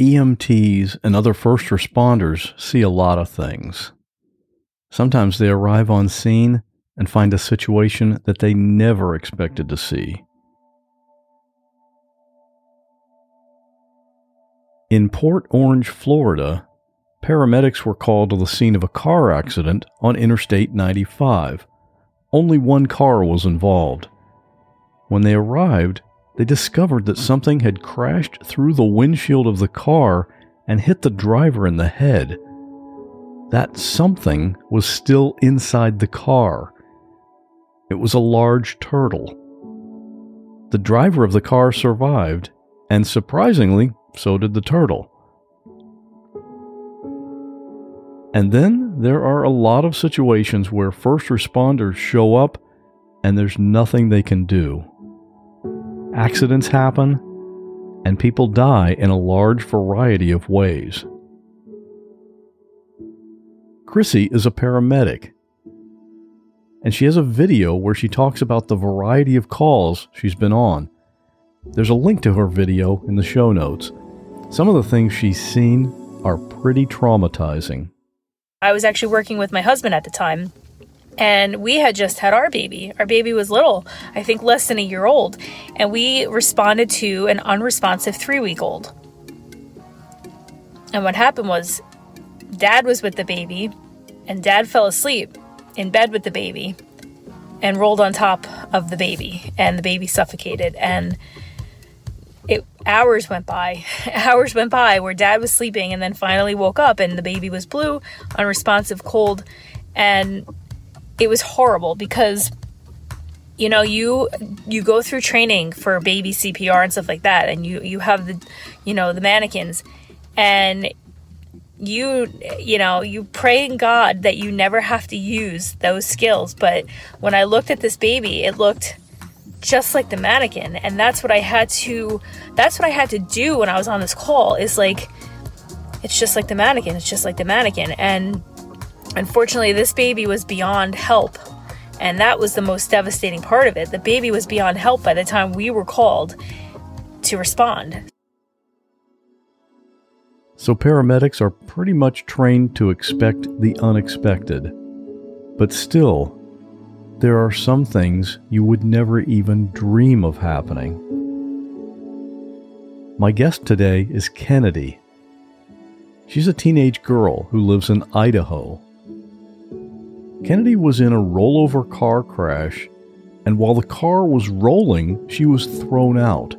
EMTs and other first responders see a lot of things. Sometimes they arrive on scene and find a situation that they never expected to see. In Port Orange, Florida, paramedics were called to the scene of a car accident on Interstate 95. Only one car was involved. When they arrived, they discovered that something had crashed through the windshield of the car and hit the driver in the head. That something was still inside the car. It was a large turtle. The driver of the car survived, and surprisingly, so did the turtle. And then there are a lot of situations where first responders show up and there's nothing they can do. Accidents happen, and people die in a large variety of ways. Chrissy is a paramedic, and she has a video where she talks about the variety of calls she's been on. There's a link to her video in the show notes. Some of the things she's seen are pretty traumatizing. I was actually working with my husband at the time, and we had just had our baby. Our baby was little, I think less than a year old, and we responded to an unresponsive three week old. And what happened was, dad was with the baby, and dad fell asleep in bed with the baby and rolled on top of the baby, and the baby suffocated. And it hours went by hours went by where dad was sleeping and then finally woke up and the baby was blue unresponsive cold and it was horrible because you know you you go through training for baby CPR and stuff like that and you you have the you know the mannequins and you you know you pray in god that you never have to use those skills but when i looked at this baby it looked just like the mannequin and that's what i had to that's what i had to do when i was on this call is like it's just like the mannequin it's just like the mannequin and unfortunately this baby was beyond help and that was the most devastating part of it the baby was beyond help by the time we were called to respond So, paramedics are pretty much trained to expect the unexpected. But still, there are some things you would never even dream of happening. My guest today is Kennedy. She's a teenage girl who lives in Idaho. Kennedy was in a rollover car crash, and while the car was rolling, she was thrown out.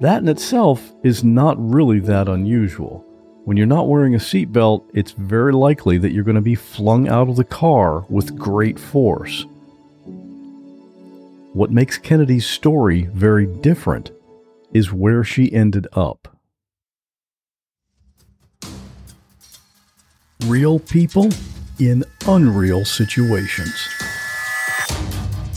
That in itself is not really that unusual. When you're not wearing a seatbelt, it's very likely that you're going to be flung out of the car with great force. What makes Kennedy's story very different is where she ended up. Real people in unreal situations.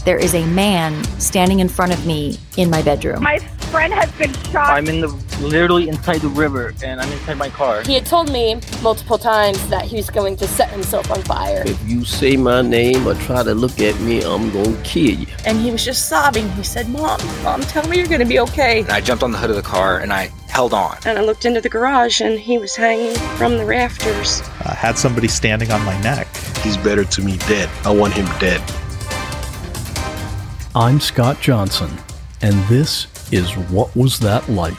There is a man standing in front of me in my bedroom. My friend has been shot. I'm in the literally inside the river and I'm inside my car. He had told me multiple times that he was going to set himself on fire. If you say my name or try to look at me, I'm gonna kill you. And he was just sobbing. He said, Mom, Mom, tell me you're going to be okay. And I jumped on the hood of the car and I held on. And I looked into the garage and he was hanging from the rafters. I had somebody standing on my neck. He's better to me dead. I want him dead. I'm Scott Johnson, and this is What Was That Like?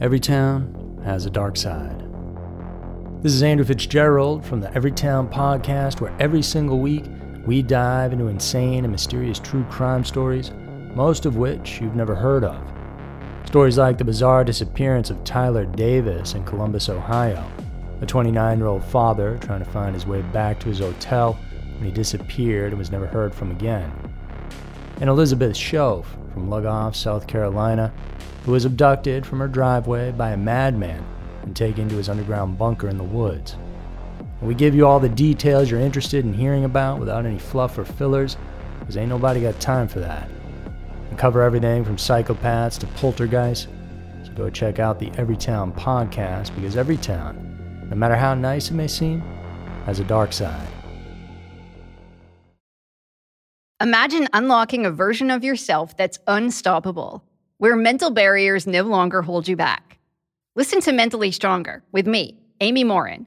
Every town has a dark side. This is Andrew Fitzgerald from the Everytown podcast, where every single week we dive into insane and mysterious true crime stories, most of which you've never heard of. Stories like the bizarre disappearance of Tyler Davis in Columbus, Ohio, a 29 year old father trying to find his way back to his hotel when he disappeared and was never heard from again. And Elizabeth Shoaf from Lugoff, South Carolina, who was abducted from her driveway by a madman and taken to his underground bunker in the woods. We give you all the details you're interested in hearing about without any fluff or fillers, because ain't nobody got time for that. We cover everything from psychopaths to poltergeists, so go check out the Everytown podcast because every town, no matter how nice it may seem, has a dark side. Imagine unlocking a version of yourself that's unstoppable, where mental barriers no longer hold you back. Listen to Mentally Stronger with me, Amy Morin,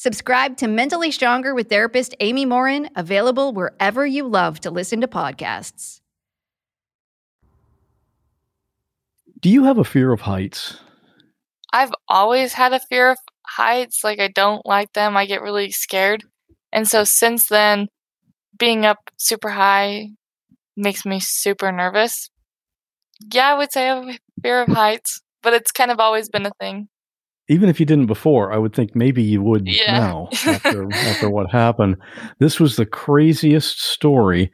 Subscribe to Mentally Stronger with therapist Amy Morin, available wherever you love to listen to podcasts. Do you have a fear of heights? I've always had a fear of heights. Like, I don't like them. I get really scared. And so, since then, being up super high makes me super nervous. Yeah, I would say I have a fear of heights, but it's kind of always been a thing. Even if you didn't before, I would think maybe you would Yeah. now after, after what happened. This was the craziest story.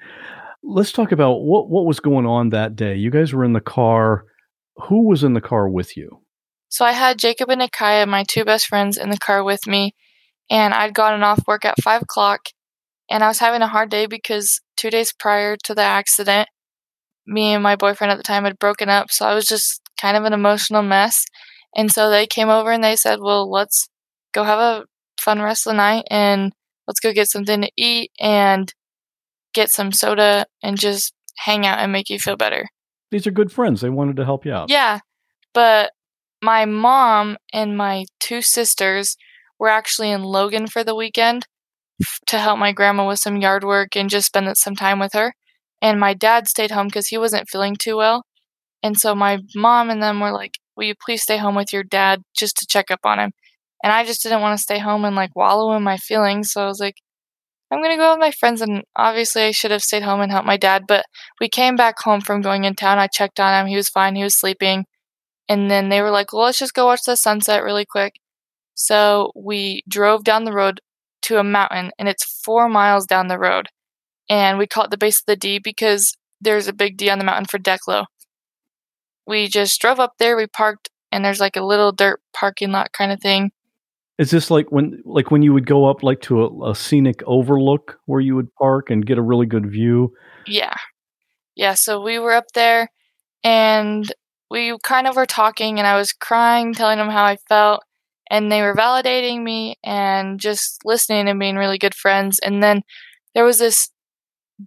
Let's talk about what, what was going on that day. You guys were in the car. Who was in the car with you? So I had Jacob and Nakaya, my two best friends, in the car with me, and I'd gotten off work at five o'clock, and I was having a hard day because two days prior to the accident, me and my boyfriend at the time had broken up, so I was just kind of an emotional mess. And so they came over and they said, "Well, let's go have a fun rest of the night, and let's go get something to eat and get some soda and just hang out and make you feel better." These are good friends. They wanted to help you out. Yeah, but my mom and my two sisters were actually in Logan for the weekend to help my grandma with some yard work and just spend some time with her. And my dad stayed home because he wasn't feeling too well. And so my mom and them were like, Will you please stay home with your dad just to check up on him? And I just didn't want to stay home and like wallow in my feelings. So I was like, I'm going to go with my friends. And obviously, I should have stayed home and helped my dad. But we came back home from going in town. I checked on him. He was fine. He was sleeping. And then they were like, well, let's just go watch the sunset really quick. So we drove down the road to a mountain, and it's four miles down the road. And we call it the base of the D because there's a big D on the mountain for Declo. We just drove up there, we parked, and there's like a little dirt parking lot kind of thing. Is this like when like when you would go up like to a, a scenic overlook where you would park and get a really good view? Yeah. Yeah, so we were up there and we kind of were talking and I was crying, telling them how I felt, and they were validating me and just listening and being really good friends. And then there was this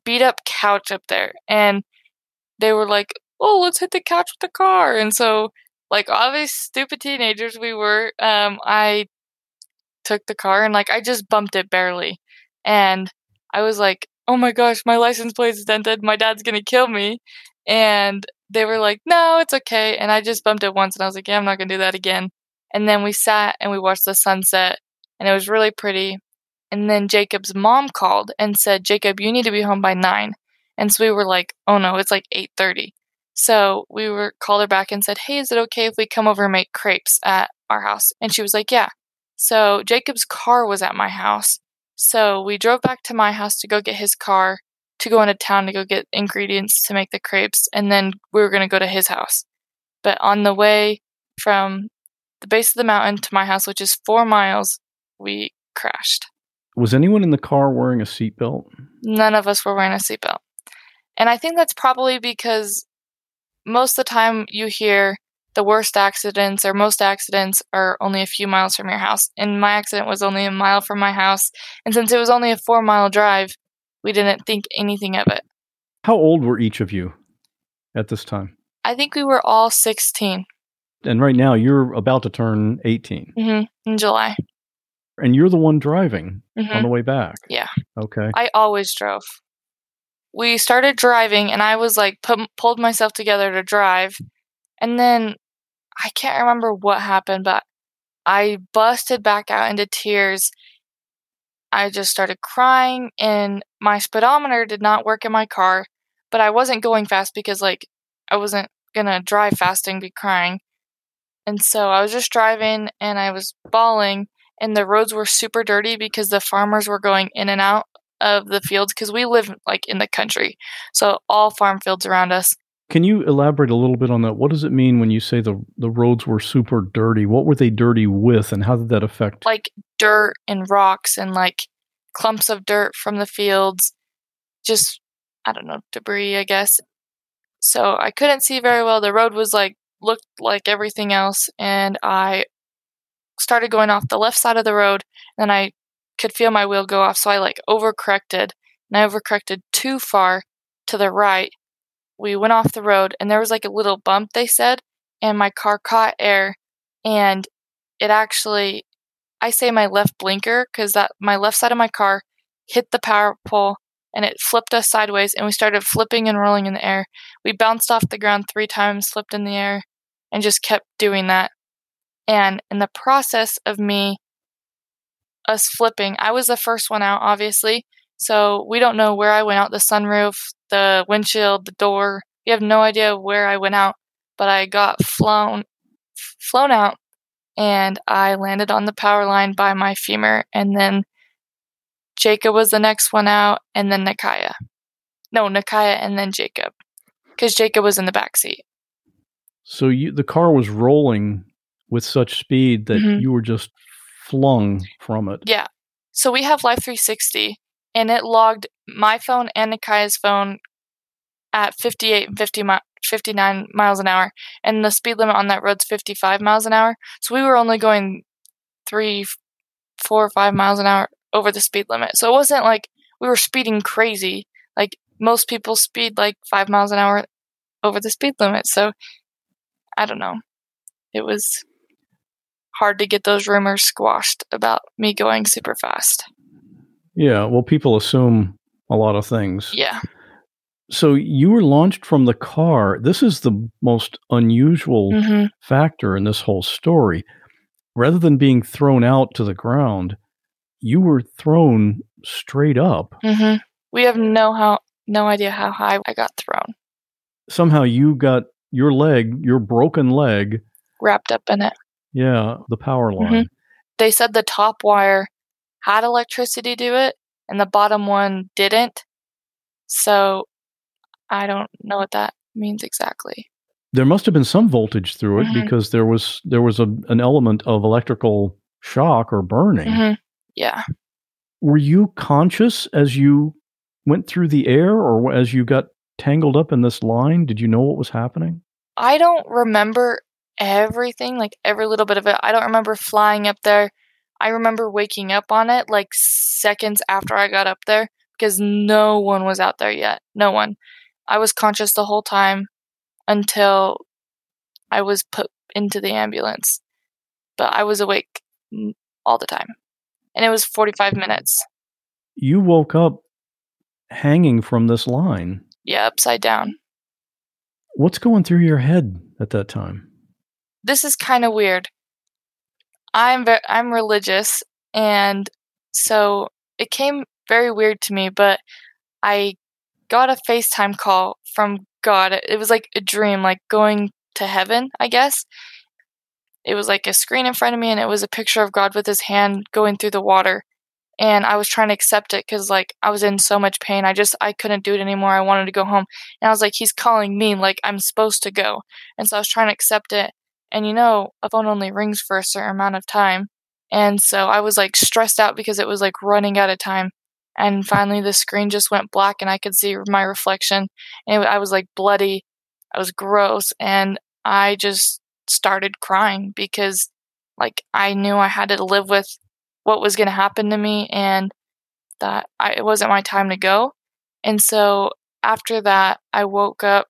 beat up couch up there and they were like, Oh, let's hit the couch with the car and so like obvious stupid teenagers we were, um, I took the car and like I just bumped it barely. And I was like, oh my gosh, my license plate is dented. My dad's going to kill me. And they were like, no, it's okay. And I just bumped it once and I was like, yeah, I'm not going to do that again. And then we sat and we watched the sunset and it was really pretty. And then Jacob's mom called and said, Jacob, you need to be home by nine. And so we were like, oh no, it's like 8.30. So we were called her back and said, hey, is it okay if we come over and make crepes at our house? And she was like, yeah. So Jacob's car was at my house. So we drove back to my house to go get his car, to go into town to go get ingredients to make the crepes, and then we were going to go to his house. But on the way from the base of the mountain to my house, which is four miles, we crashed. Was anyone in the car wearing a seatbelt? None of us were wearing a seatbelt. And I think that's probably because most of the time you hear the worst accidents or most accidents are only a few miles from your house. And my accident was only a mile from my house. And since it was only a four mile drive, we didn't think anything of it. How old were each of you at this time? I think we were all 16 And right now you're about to turn 18 hmm in July. and you're the one driving Mhm. on the way back. Yeah. Okay. I always drove. We started driving, and I was like, put, pulled myself together to drive. And then I can't remember what happened, but I busted back out into tears. I just started crying, and my speedometer did not work in my car, but I wasn't going fast because, like, I wasn't gonna drive fast and be crying. And so I was just driving and I was bawling, and the roads were super dirty because the farmers were going in and out of the fields because we live like in the country. So all farm fields around us. Can you elaborate a little bit on that? What does it mean when you say the the roads were super dirty? What were they dirty with and how did that affect Like dirt and rocks and like clumps of dirt from the fields. Just I don't know, debris, I guess. So I couldn't see very well. The road was like looked like everything else and I started going off the left side of the road and I could feel my wheel go off so I like overcorrected and I overcorrected too far to the right. We went off the road and there was like a little bump they said and my car caught air and it actually I say my left blinker cuz that my left side of my car hit the power pole and it flipped us sideways and we started flipping and rolling in the air. We bounced off the ground 3 times, flipped in the air and just kept doing that. And in the process of me us flipping, I was the first one out, obviously. So we don't know where I went out the sunroof, the windshield, the door. We have no idea where I went out, but I got flown flown out and I landed on the power line by my femur and then Jacob was the next one out and then Nakaya. No, Nakaya and then Jacob. Cuz Jacob was in the back seat. So you the car was rolling with such speed that Mhm. you were just flung from it. Yeah. So we have Life 360 and it logged my phone and Nakaya's phone at 58 and 50 mi- 59 miles an hour and the speed limit on that road's 55 miles an hour. So we were only going three, four or five miles an hour over the speed limit. So it wasn't like we were speeding crazy. Like most people speed like five miles an hour over the speed limit. So I don't know. It was hard to get those rumors squashed about me going super fast. Yeah, well people assume a lot of things. Yeah. So you were launched from the car. This is the most unusual Mhm. factor in this whole story. Rather than being thrown out to the ground, you were thrown straight up. hmm We have no how no idea how high I got thrown, Somehow you got your leg, your broken leg, wrapped up in it. Yeah, the power line. Mhm. They said the top wire had electricity to it and the bottom one didn't. So I don't know what that means exactly. There must have been some voltage through it Mhm. because there was there was a, an element of electrical shock or burning. hmm Yeah. Were you conscious as you went through the air or as you got tangled up in this line? Did you know what was happening? I don't remember everything, like every little bit of it. I don't remember flying up there. I remember waking up on it like seconds after I got up there because no one was out there yet. No one. I was conscious the whole time until I was put into the ambulance. But I was awake all the time. And it was 45 minutes. You woke up hanging from this line. Yeah, upside down. What's going through your head at that time? This is kind of weird. I'm ve- I'm religious, and so it came very weird to me. But I got a FaceTime call from God. It was like a dream, like going to heaven, I guess. It was like a screen in front of me, and it was a picture of God with His hand going through the water. And I was trying to accept it because, like, I was in so much pain. I just I couldn't do it anymore. I wanted to go home, and I was like, He's calling me, like I'm supposed to go. And so I was trying to accept it. And you know, a phone only rings for a certain amount of time. And so I was like stressed out because it was like running out of time. And finally, the screen just went black and I could see my reflection. And I was like bloody. I was gross. And I just started crying because like I knew I had to live with what was going to happen to me and that I, it wasn't my time to go. And so after that, I woke up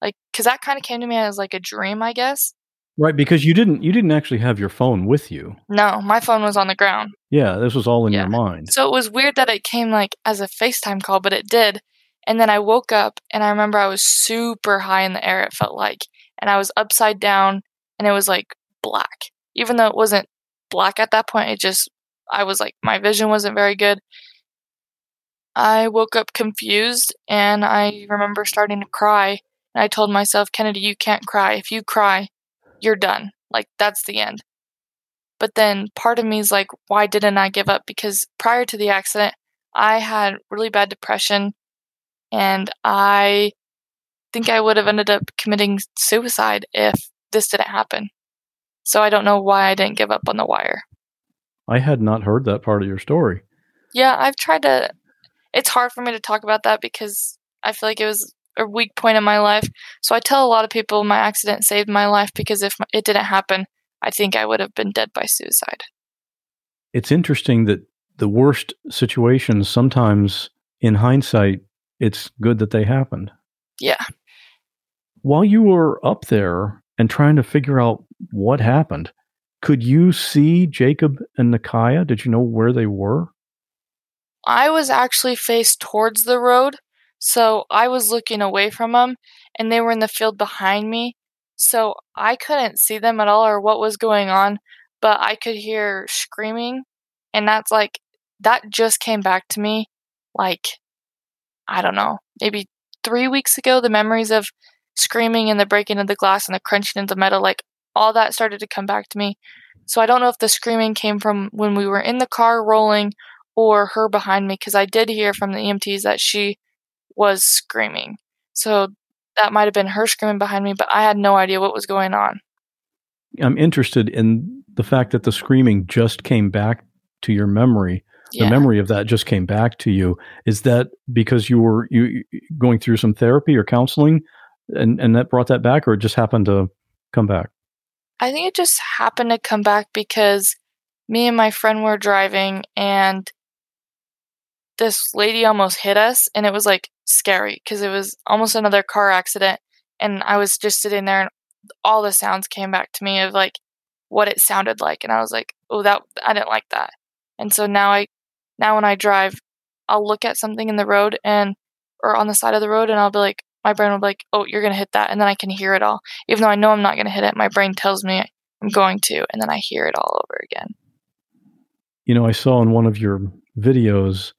like, cause that kind of came to me as like a dream, I guess. Right, because you didn't you didn't actually have your phone with you. No, my phone was on the ground. Yeah, this was all in your mind. So it was weird that it came like as a FaceTime call, but it did. And then I woke up and I remember I was super high in the air, it felt like. And I was upside down and it was like black. Even though it wasn't black at that point. It just, I was like, my vision wasn't very good. I woke up confused and I remember starting to cry. And I told myself, Kennedy, you can't cry. If you cry, you're done. Like, that's the end. But then part of me is like, why didn't I give up? Because prior to the accident, I had really bad depression and I think I would have ended up committing suicide if this didn't happen. So I don't know why I didn't give up on the wire. I had not heard that part of your story. Yeah, I've tried to. It's hard for me to talk about that because I feel like it was a weak point in my life. So I tell a lot of people my accident saved my life because if it didn't happen, I think I would have been dead by suicide. It's interesting that the worst situations sometimes, in hindsight, it's good that they happened. Yeah. While you were up there and trying to figure out what happened, could you see Jacob and Nakaya? Did you know where they were? I was actually faced towards the road, so I was looking away from them, and they were in the field behind me. So I couldn't see them at all or what was going on, but I could hear screaming, and that's like, that just came back to me like, I don't know, maybe three weeks ago. The memories of screaming and the breaking of the glass and the crunching of the metal, like, all that started to come back to me. So I don't know if the screaming came from when we were in the car rolling or her behind me because I did hear from the EMTs that she was screaming. So that might have been her screaming behind me, but I had no idea what was going on. I'm interested in the fact that the screaming just came back to your memory. Yeah. The memory of that just came back to you. Is that because you were you going through some therapy or counseling and and that brought that back or it just happened to come back? I think it just happened to come back because me and my friend were driving and this lady almost hit us and it was like scary because it was almost another car accident and I was just sitting there and all the sounds came back to me of like what it sounded like and I was like, "Oh, that I didn't like that." And so now I now when I drive, I'll look at something in the road and or on the side of the road and I'll be like my brain will be like, "Oh, you're going to hit that." And then I can hear it all. Even though I know I'm not going to hit it, my brain tells me I'm going to and then I hear it all over again. You know, I saw in one of your videos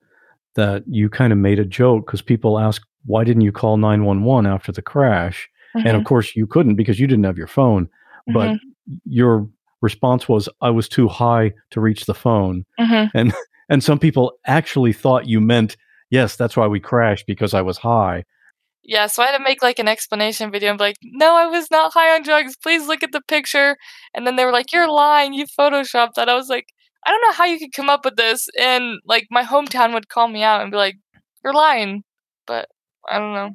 that you kind of made a joke because people ask, why didn't you call 911 after the crash? Mm-hmm. And of course, you couldn't because you didn't have your phone. Mm-hmm. But your response was, I was too high to reach the phone. Mm-hmm. And, and some people actually thought you meant, yes, that's why we crashed because I was high. Yeah, so I had to make like an explanation video and be like, no, I was not high on drugs. Please look at the picture. And then they were like, you're lying. You photoshopped that. I was like, I don't know how you could come up with this. And like my hometown would call me out and be like, you're lying. But I don't know.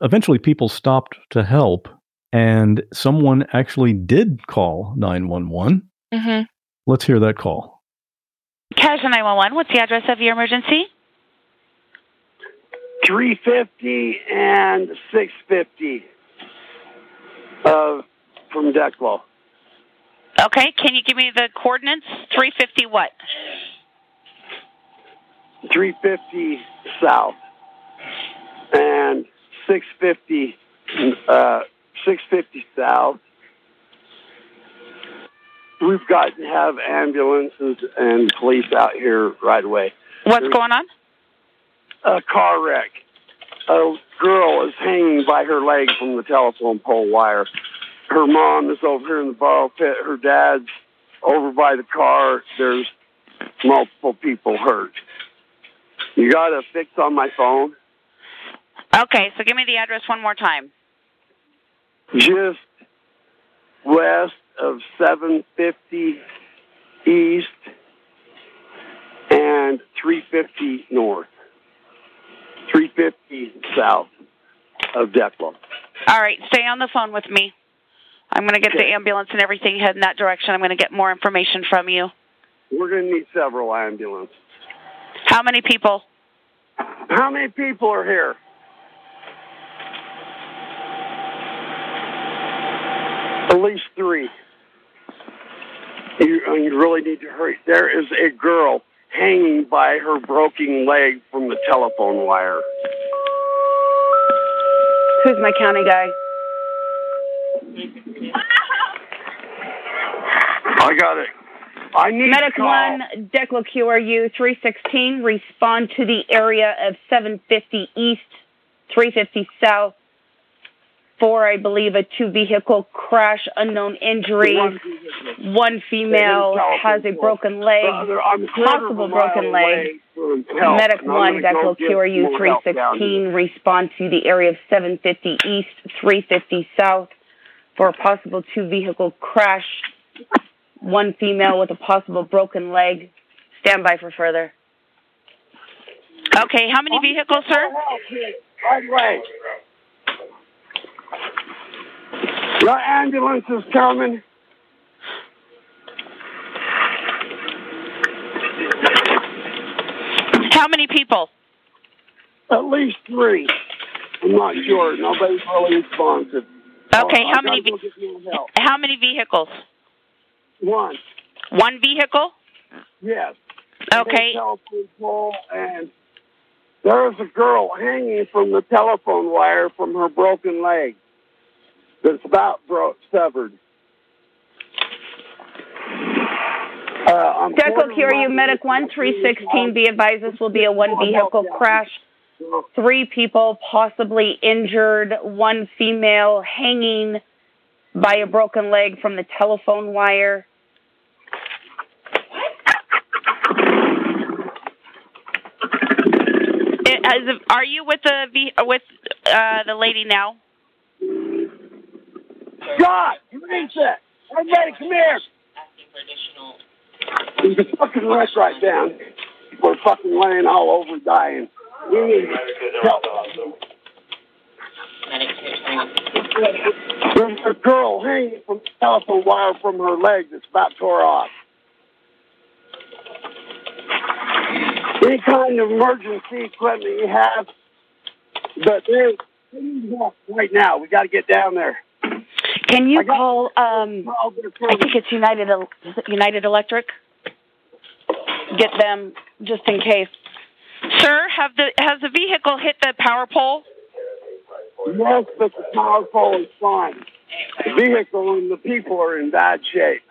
Eventually, people stopped to help, and someone actually did call 911. Mm-hmm. Let's hear that call. Cassia 911, what's the address of your emergency? 350 and 650 uh, from Declo. Okay, can you give me the coordinates? 350 what? 350 south and 650 uh, 650 south. We've got to have ambulances and police out here right away. What's There's going on? A car wreck. A girl is hanging by her leg from the telephone pole wire her mom is over here in the borrow pit. Her dad's over by the car. There's multiple people hurt. You got a fix on my phone? Okay, so give me the address one more time. Just west of 750 east and 350 north. 350 south of Declo. All right, stay on the phone with me. I'm going to get Okay. the ambulance and everything head in that direction. I'm going to get more information from you. We're going to need several ambulances. How many people? How many people are here? At least three. You, uh, you really need to hurry. There is a girl hanging by her broken leg from the telephone wire. Who's my county guy? I got it. I need Medic call. 1, Declo QRU 316, respond to the area of 750 East, 350 South for, I believe, a two vehicle crash, unknown injuries. One female has a broken leg, Brother, I'm a quarter of a possible broken leg. Medic 1, gonna go Declo get QRU more help down 316, respond to the area of 750 East, 350 South for a possible two vehicle crash. One female with a possible broken leg. Stand by for further. Okay, how many vehicles, sir? Right away. Your ambulance is coming. How many people? At least three. I'm not sure. Nobody's really responsive. Okay, Uh, how many gotta go get more help. How many vehicles? One. One vehicle? Yes. Okay. Telephone pole, and there's a girl hanging from the telephone wire from her broken leg. That's about broke, severed. Uh, I'm Deco quarter QRU mile- Medic 1316, be advised this will be a one vehicle crash. Three people possibly injured, one female hanging by a broken leg from the telephone wire. It has, are you with the ve- with uh, the lady now? Scott, release it. Everybody, come here. There's a fucking wreck right down. We're fucking laying all over dying. We need help. There's a girl hanging from telephone wire from her leg that's about tore off. Any kind of emergency equipment you have, but right now. We got to get down there. Can you call? Um, I think it's United El- is it United Electric. Get them just in case. Sir, have the has the vehicle hit the power pole? Yes, but the power pole is fine. The vehicle and the people are in bad shape.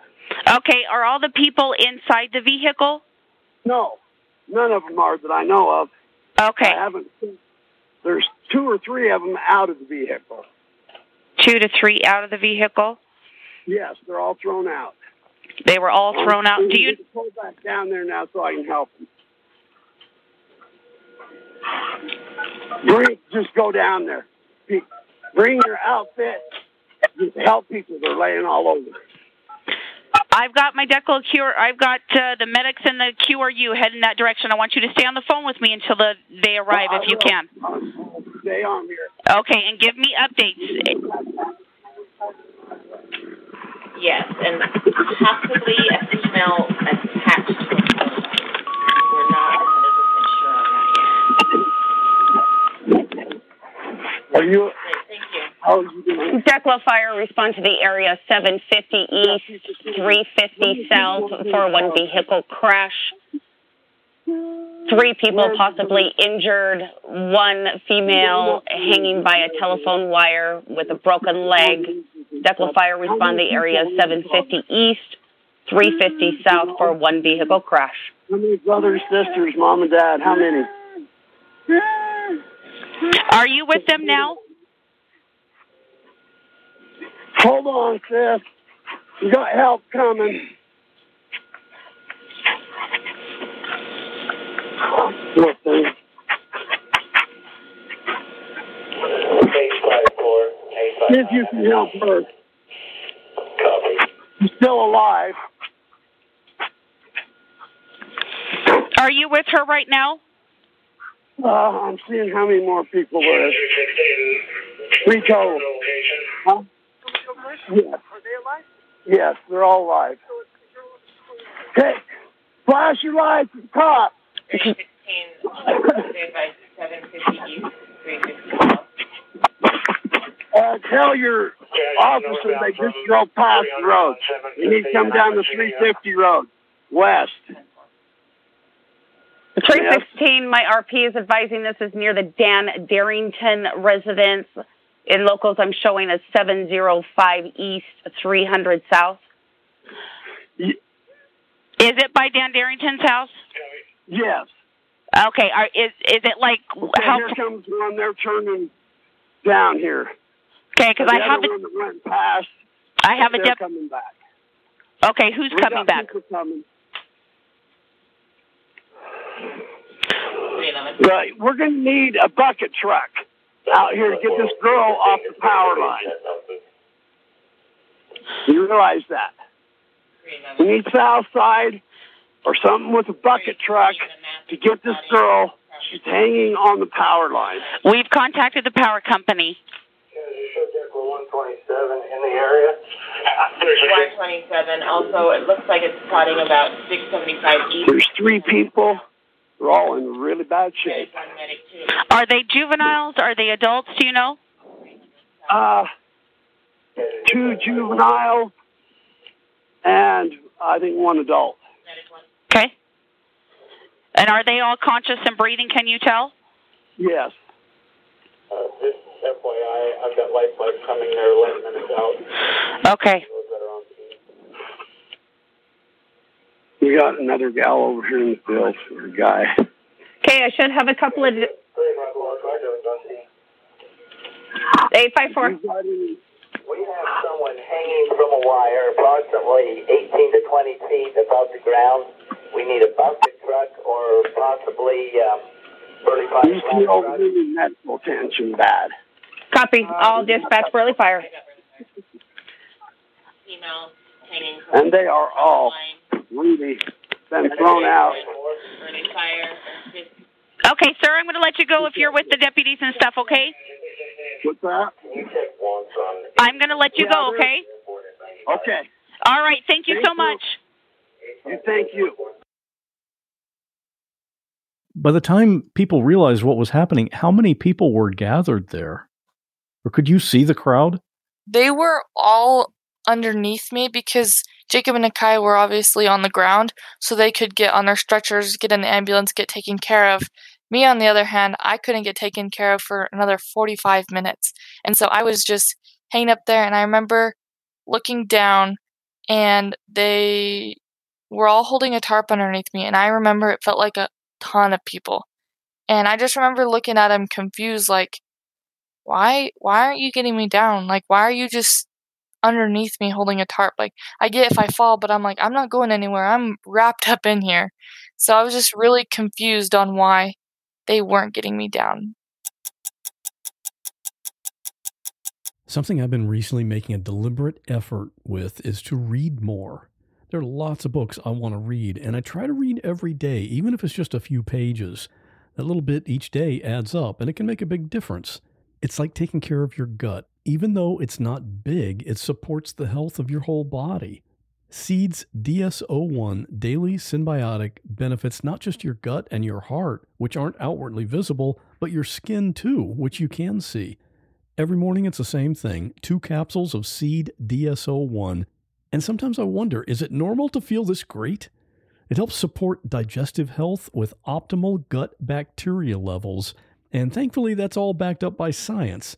Okay, are all the people inside the vehicle? No, none of them are that I know of. Okay. I haven't. There's two or three of them out of the vehicle. Two to three out of the vehicle. Yes, they're all thrown out. They were all thrown out. Do you? pull back down there now so I can help them? Bring, just go down there. Bring your outfit. Just help people. They're laying all over. I've got my Declo Cure. I've got uh, the medics and the QRU heading that direction. I want you to stay on the phone with me until the, they arrive, if you can. Stay on here. Okay, and give me updates. Yes, and possibly a female attached to a phone. We're not 100% sure on that yet. Are you? Thank you. How are you doing? Declo Fire, respond to the area 750 East, 350 South for one vehicle crash. Three people possibly injured, one female hanging by a telephone wire with a broken leg. Declo Fire, respond to the area 750 East, 350 South for one vehicle crash. How many brothers, sisters, mom and dad? How many? Are you with them now? Hold on, sis. You got help coming. What thing? See if you can help her. She's still alive. Are you with her right now? Uh, I'm seeing how many more people there is. Three total. Huh? Yes. Are they alive? Yes, they're all alive. Okay, flash your lights at the cop. Uh, tell your officer they just drove past the road. You need to come down the 350 road west. 316, my RP is advising this is near the Dan Darrington residence. In locals, I'm showing as 705 East, 300 South. Is it by Dan Darrington's house? Yes. Okay. Are, is is it like how? Here comes one. They're turning down here. Okay, because I have other a, one that went past. I have a they're dep- coming back. Okay, who's We coming got back? people coming. But we're going to need a bucket truck out here to get this girl off the power line. You realize that? We need south side or something with a bucket truck to get this girl. She's hanging on the power line. We've contacted the power company. 127 in the area. One twenty-seven, also, it looks like it's spotting about six seventy-five east. There's three people. They're all in really bad shape. Are they juveniles? Are they adults? Do you know? Uh, two juvenile and I think one adult. Okay. And are they all conscious and breathing? Can you tell? Yes. Uh, just FYI, I've got life coming there 11 minutes out. Okay. We got another gal over here in the field, or a guy. Okay, I should have a couple of. Eight five four. We have someone hanging from a wire approximately 18 to 20 feet above the ground. We need a bucket truck or possibly um, 35 These people need medical attention bad. Copy. I'll dispatch Burley Fire. Female hanging from And they are all really been thrown out. Okay, sir, I'm going to let you go if you're with the deputies and stuff, okay? What's that? I'm going to let you go, okay? Okay. All right, thank you Thank so you. much. Thank you. By the time people realized what was happening, how many people were gathered there? Or could you see the crowd? They were all underneath me because Jacob and Nakai were obviously on the ground, so they could get on their stretchers, get in the ambulance, get taken care of. Me, on the other hand, I couldn't get taken care of for another 45 minutes. And so I was just hanging up there, and I remember looking down, and they were all holding a tarp underneath me. And I remember it felt like a ton of people. And I just remember looking at them confused, like, why why aren't you getting me down? Like why are you just underneath me holding a tarp? Like I get if I fall, but I'm like I'm not going anywhere. I'm wrapped up in here. So I was just really confused on why they weren't getting me down. Something I've been recently making a deliberate effort with is to read more. There are lots of books I want to read, and I try to read every day, even if it's just a few pages. That little bit each day adds up, and it can make a big difference. It's like taking care of your gut. Even though it's not big, it supports the health of your whole body. Seeds DS-01 Daily Synbiotic benefits not just your gut and your heart, which aren't outwardly visible, but your skin too, which you can see. Every morning it's the same thing two capsules of Seed DS-01. And sometimes I wonder is it normal to feel this great? It helps support digestive health with optimal gut bacteria levels. And thankfully, that's all backed up by science,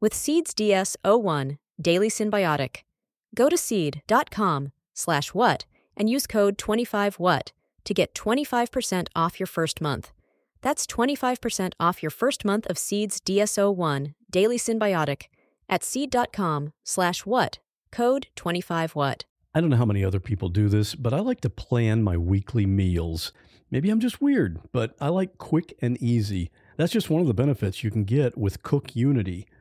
with Seeds DS01 Daily Synbiotic. Go to seed.com slash what and use code 25what to get 25% off your first month. That's 25% off your first month of Seeds DS-01 Daily Synbiotic at seed.com slash what, code 25what. I don't know how many other people do this, but I like to plan my weekly meals. Maybe I'm just weird, but I like quick and easy. That's just one of the benefits you can get with Cook Unity.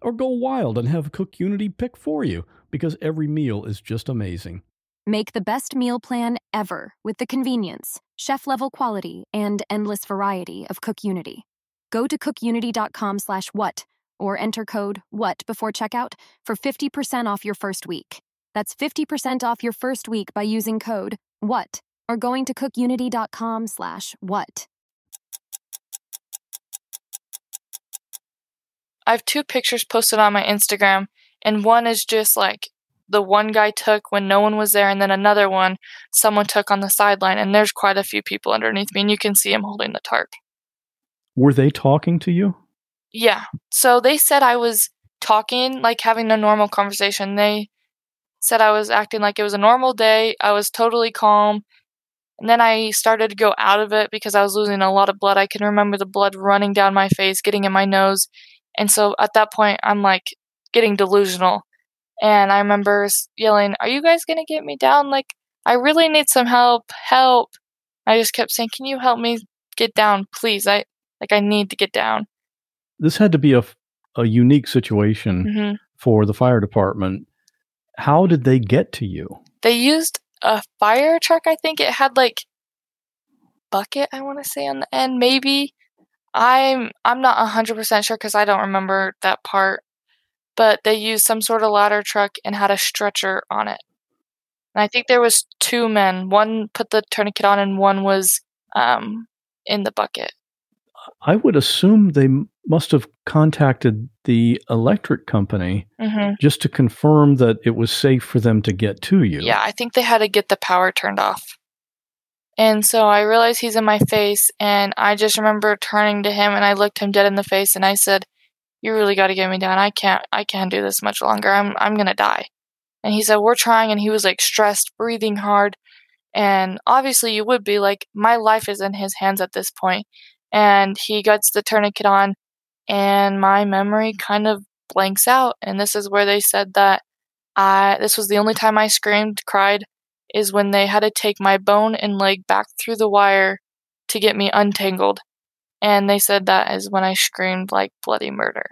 or go wild and have Cook Unity pick for you because every meal is just amazing. Make the best meal plan ever with the convenience, chef level quality, and endless variety of Cook Unity. Go to cookunity.com slash what or enter code WHAT before checkout for 50% off your first week. That's 50% off your first week by using code WHAT or going to cookunity.com/what. I have two pictures posted on my Instagram, and one is just like the one guy took when no one was there, and then another one someone took on the sideline, and there's quite a few people underneath me, and you can see him holding the tarp. Were they talking to you? Yeah. So they said I was talking, like having a normal conversation. They said I was acting like it was a normal day. I was totally calm. And then I started to go out of it because I was losing a lot of blood. I can remember the blood running down my face, getting in my nose. And so at that point, I'm like getting delusional. And I remember yelling, Are you guys going to get me down? Like, I really need some help. Help. I just kept saying, Can you help me get down, please? I like, I need to get down. This had to be a, a unique situation hmm for the fire department. How did they get to you? They used a fire truck, I think. It had like bucket, I want to say on the end, maybe. I'm I'm not 100% sure cuz I don't remember that part. But they used some sort of ladder truck and had a stretcher on it. And I think there was two men. One put the tourniquet on and one was um in the bucket. I would assume they must have contacted the electric company Mhm. just to confirm that it was safe for them to get to you. Yeah, I think they had to get the power turned off. And so I realized he's in my face, and I just remember turning to him and I looked him dead in the face and I said, "You really got to get me down. I can't. I can't do this much longer. I'm. I'm gonna die." And he said, "We're trying." And he was like stressed, breathing hard, and obviously you would be like, my life is in his hands at this point. And he gets the tourniquet on, and my memory kind of blanks out. And this is where they said that I. This was the only time I screamed, cried, is when they had to take my bone and leg back through the wire to get me untangled. And they said that is when I screamed like bloody murder.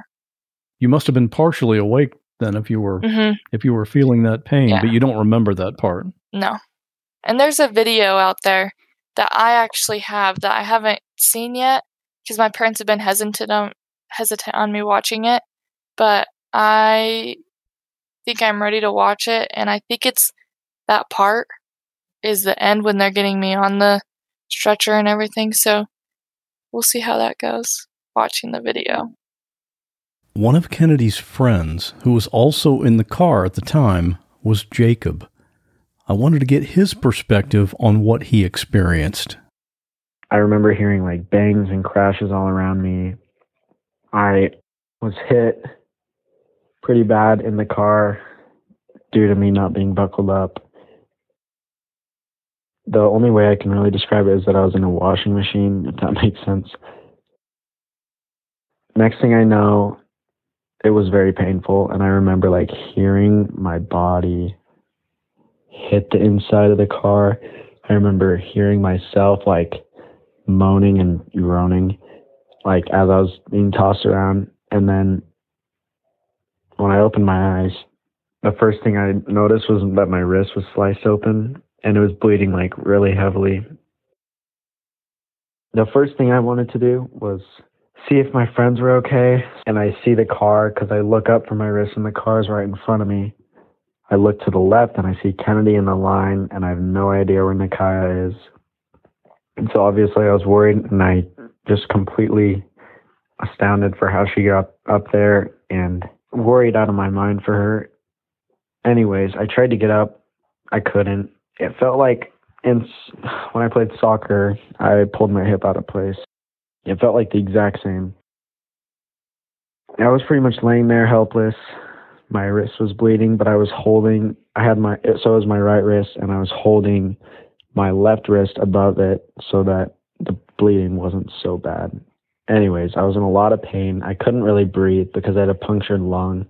You must have been partially awake then if you were Mhm. if you were feeling that pain, Yeah. but you don't remember that part. No. And there's a video out there that I actually have that I haven't seen yet because my parents have been hesitant on hesitant on me watching it, but I think I'm ready to watch it and I think it's that part is the end when they're getting me on the stretcher and everything. So we'll see how that goes watching the video. One of Kennedy's friends, who was also in the car at the time, was Jacob. I wanted to get his perspective on what he experienced. I remember hearing like bangs and crashes all around me. I was hit pretty bad in the car due to me not being buckled up. The only way I can really describe it is that I was in a washing machine, if that makes sense. Next thing I know, it was very painful, and I remember like hearing my body hit the inside of the car. I remember hearing myself like moaning and groaning, like as I was being tossed around. And then when I opened my eyes, the first thing I noticed was that my wrist was sliced open and it was bleeding like really heavily. The first thing I wanted to do was see if my friends were okay. And I see the car because I look up from my wrist and the car is right in front of me. I look to the left and I see Kennedy in the line, and I have no idea where Nakaya is. And so obviously I was worried, and I just completely astounded for how she got up there and worried out of my mind for her. Anyways, I tried to get up. I couldn't. It felt like in, when I played soccer, I pulled my hip out of place. It felt like the exact same. I was pretty much laying there helpless. My wrist was bleeding, but I was holding, I had my, so it was my right wrist, and I was holding my left wrist above it so that the bleeding wasn't so bad. Anyways, I was in a lot of pain. I couldn't really breathe because I had a punctured lung.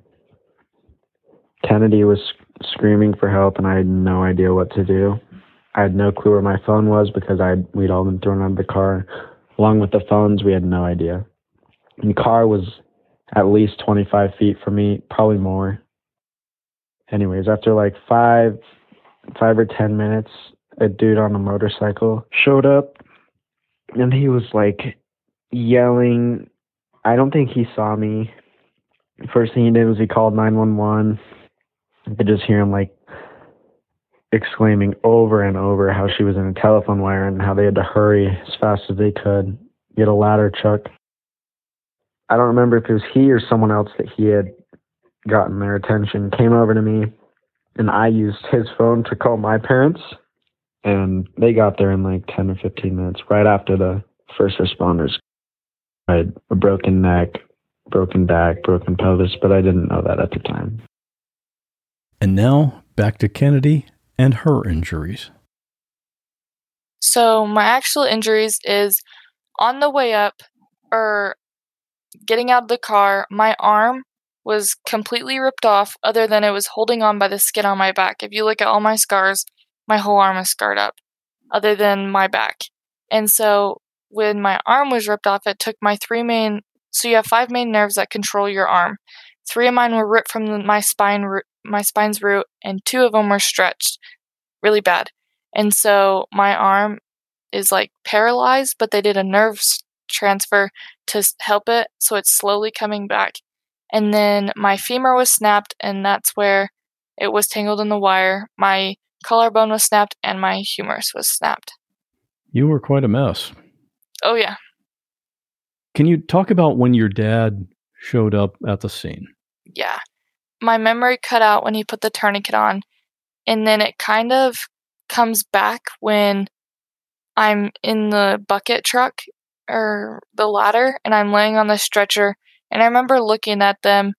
Kennedy was screaming for help, and I had no idea what to do. I had no clue where my phone was because I we'd all been thrown out of the car. Along with the phones, we had no idea. And the car was at least 25 feet from me, probably more. Anyways, after like five, five or 10 minutes, a dude on a motorcycle showed up and he was like yelling. I don't think he saw me. First thing he did was he called 911. I could just hear him like exclaiming over and over how she was in a telephone wire and how they had to hurry as fast as they could, get a ladder chuck. I don't remember if it was he or someone else that he had gotten their attention, came over to me, and I used his phone to call my parents. And they got there in like 10 or 15 minutes, right after the first responders. I had a broken neck, broken back, broken pelvis, but I didn't know that at the time. And now back to Kennedy and her injuries. So, my actual injuries is on the way up or getting out of the car, my arm was completely ripped off, other than it was holding on by the skin on my back. If you look at all my scars, my whole arm is scarred up, other than my back. And so, when my arm was ripped off, it took my three main so you have five main nerves that control your arm. Three of mine were ripped from my spine, my spine's root, and two of them were stretched really bad. And so my arm is like paralyzed, but they did a nerve transfer to help it, so it's slowly coming back. And then my femur was snapped, and that's where it was tangled in the wire. My collarbone was snapped, and my humerus was snapped. You were quite a mess. Oh, yeah. Can you talk about when your dad showed up at the scene? Yeah. My memory cut out when he put the tourniquet on, and then it kind of comes back when I'm in the bucket truck or the ladder and I'm laying on the stretcher. And I remember looking at them,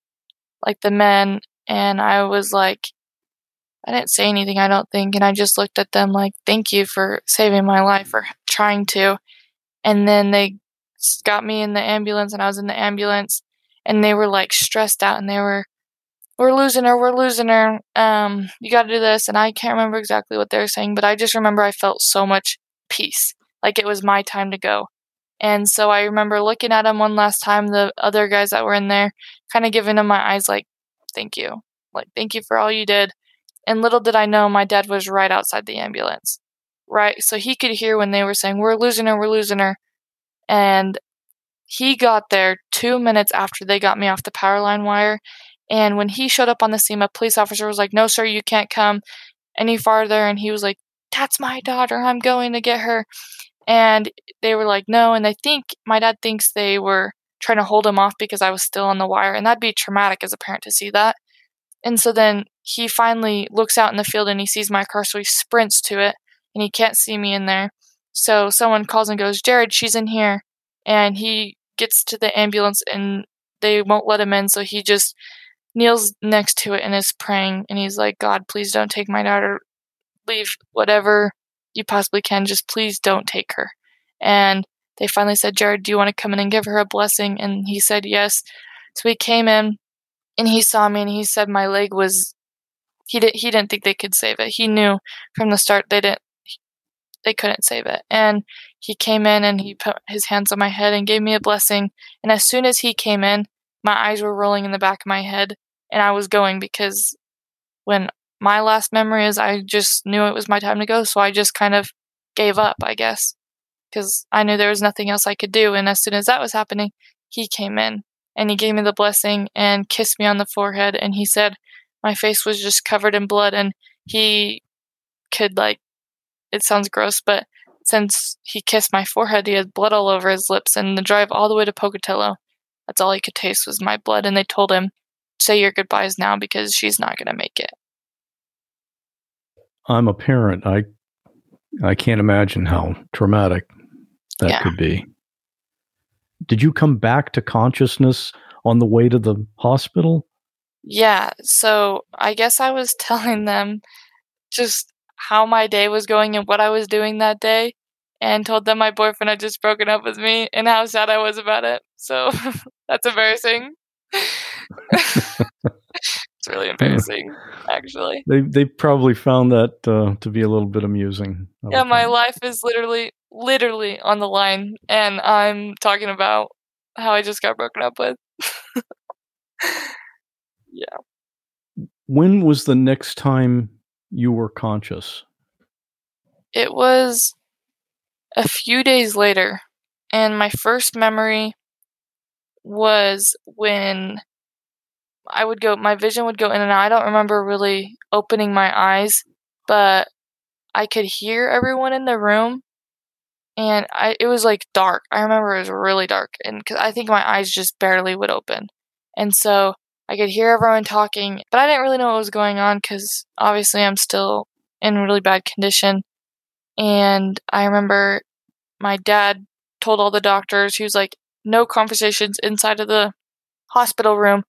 like the men, and I was like, I didn't say anything, I don't think. And I just looked at them like, thank you for saving my life or trying to. And then they got me in the ambulance and I was in the ambulance and they were like stressed out and they were we're losing her, we're losing her. Um, you got to do this. And I can't remember exactly what they were saying, but I just remember I felt so much peace, like it was my time to go. And so I remember looking at him one last time, the other guys that were in there, kind of giving him my eyes, like, thank you. Like, thank you for all you did. And little did I know, my dad was right outside the ambulance. Right. So he could hear when they were saying, we're losing her, we're losing her. And he got there two minutes after they got me off the power line wire. And when he showed up on the scene, a police officer was like, No, sir, you can't come any farther. And he was like, That's my daughter. I'm going to get her. And they were like, No. And they think, my dad thinks they were trying to hold him off because I was still on the wire. And that'd be traumatic as a parent to see that. And so then he finally looks out in the field and he sees my car. So he sprints to it and he can't see me in there. So someone calls and goes, Jared, she's in here. And he gets to the ambulance and they won't let him in. So he just kneels next to it and is praying. And he's like, God, please don't take my daughter. Leave whatever you possibly can. Just please don't take her. And they finally said, Jared, do you want to come in and give her a blessing? And he said, yes. So he came in and he saw me and he said my leg was he did he didn't think they could save it. He knew from the start they didn't they couldn't save it. And he came in and he put his hands on my head and gave me a blessing. And as soon as he came in, my eyes were rolling in the back of my head and I was going because when my last memory is I just knew it was my time to go, so I just kind of gave up, I guess, because I knew there was nothing else I could do. And as soon as that was happening, he came in and he gave me the blessing and kissed me on the forehead and he said my face was just covered in blood and he could like it sounds gross, but since he kissed my forehead, he had blood all over his lips. And the drive all the way to Pocatello, that's all he could taste was my blood. And they told him, say your goodbyes now because she's not going to make it. I'm a parent. I I can't imagine how traumatic that Yeah. could be. did you come back to consciousness on the way to the hospital? Yeah, so I guess I was telling them just how my day was going and what I was doing that day and told them my boyfriend had just broken up with me and how sad I was about it. So that's embarrassing. it's really embarrassing, actually. They they probably found that uh, to be a little bit amusing. Yeah, my life is literally literally on the line and I'm talking about how I just got broken up with. yeah. When was the next time you were conscious? It was a few days later, and my first memory was when I would go, my vision would go in and out. I don't remember really opening my eyes, but I could hear everyone in the room, and I it was like dark. I remember it was really dark, and cause I think my eyes just barely would open, and so I could hear everyone talking, but I didn't really know what was going on because obviously I'm still in really bad condition. And I remember my dad told all the doctors, he was like, no conversations inside of the hospital room.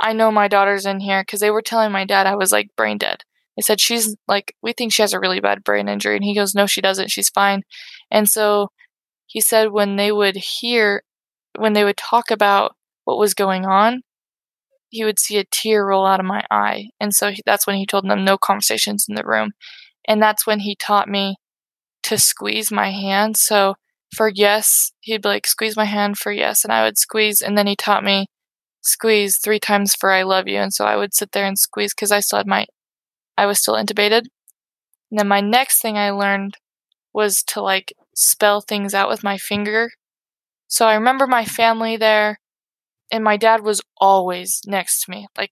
I know my daughter's in here because they were telling my dad I was like brain dead. They said, she's like, we think she has a really bad brain injury. And he goes, no, she doesn't. She's fine. And so he said when they would hear, when they would talk about what was going on, he would see a tear roll out of my eye. And so he, that's when he told them no conversations in the room. And that's when he taught me to squeeze my hand. So for yes, he'd like, squeeze my hand for yes. And I would squeeze. And then he taught me squeeze three times for I love you. And so I would sit there and squeeze because I still had my, I was still intubated. And then my next thing I learned was to like spell things out with my finger. So I remember my family there and my dad was always next to me, like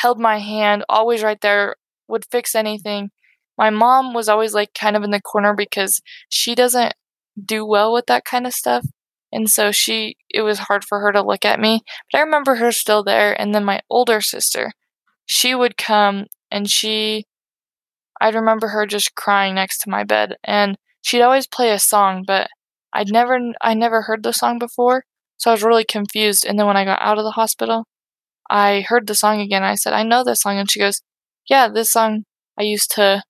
held my hand, always right there, would fix anything. My mom was always like kind of in the corner because she doesn't do well with that kind of stuff. And so she, it was hard for her to look at me. But I remember her still there. And then my older sister, she would come and she, I'd remember her just crying next to my bed. And she'd always play a song, but I'd never, I never heard the song before. So I was really confused. And then when I got out of the hospital, I heard the song again. I said, I know this song. And she goes, Yeah, this song I used to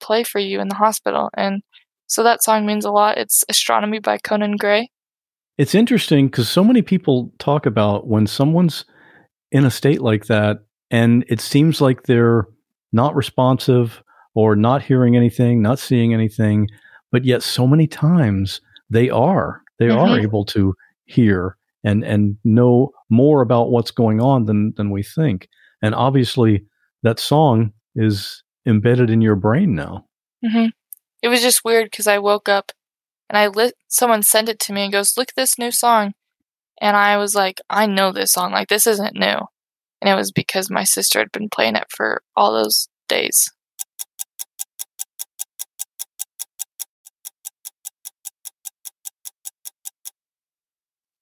play for you in the hospital. And so that song means a lot. It's Astronomy by Conan Gray. It's interesting because so many people talk about when someone's in a state like that and it seems like they're not responsive or not hearing anything, not seeing anything, but yet so many times they are. They mm-hmm. are able to hear and and know more about what's going on than than we think. And obviously, that song is embedded in your brain now. Mm-hmm. It was just weird because I woke up and I. Someone sent it to me and goes, "Look at this new song," and I was like, "I know this song. Like this isn't new." And it was because my sister had been playing it for all those days.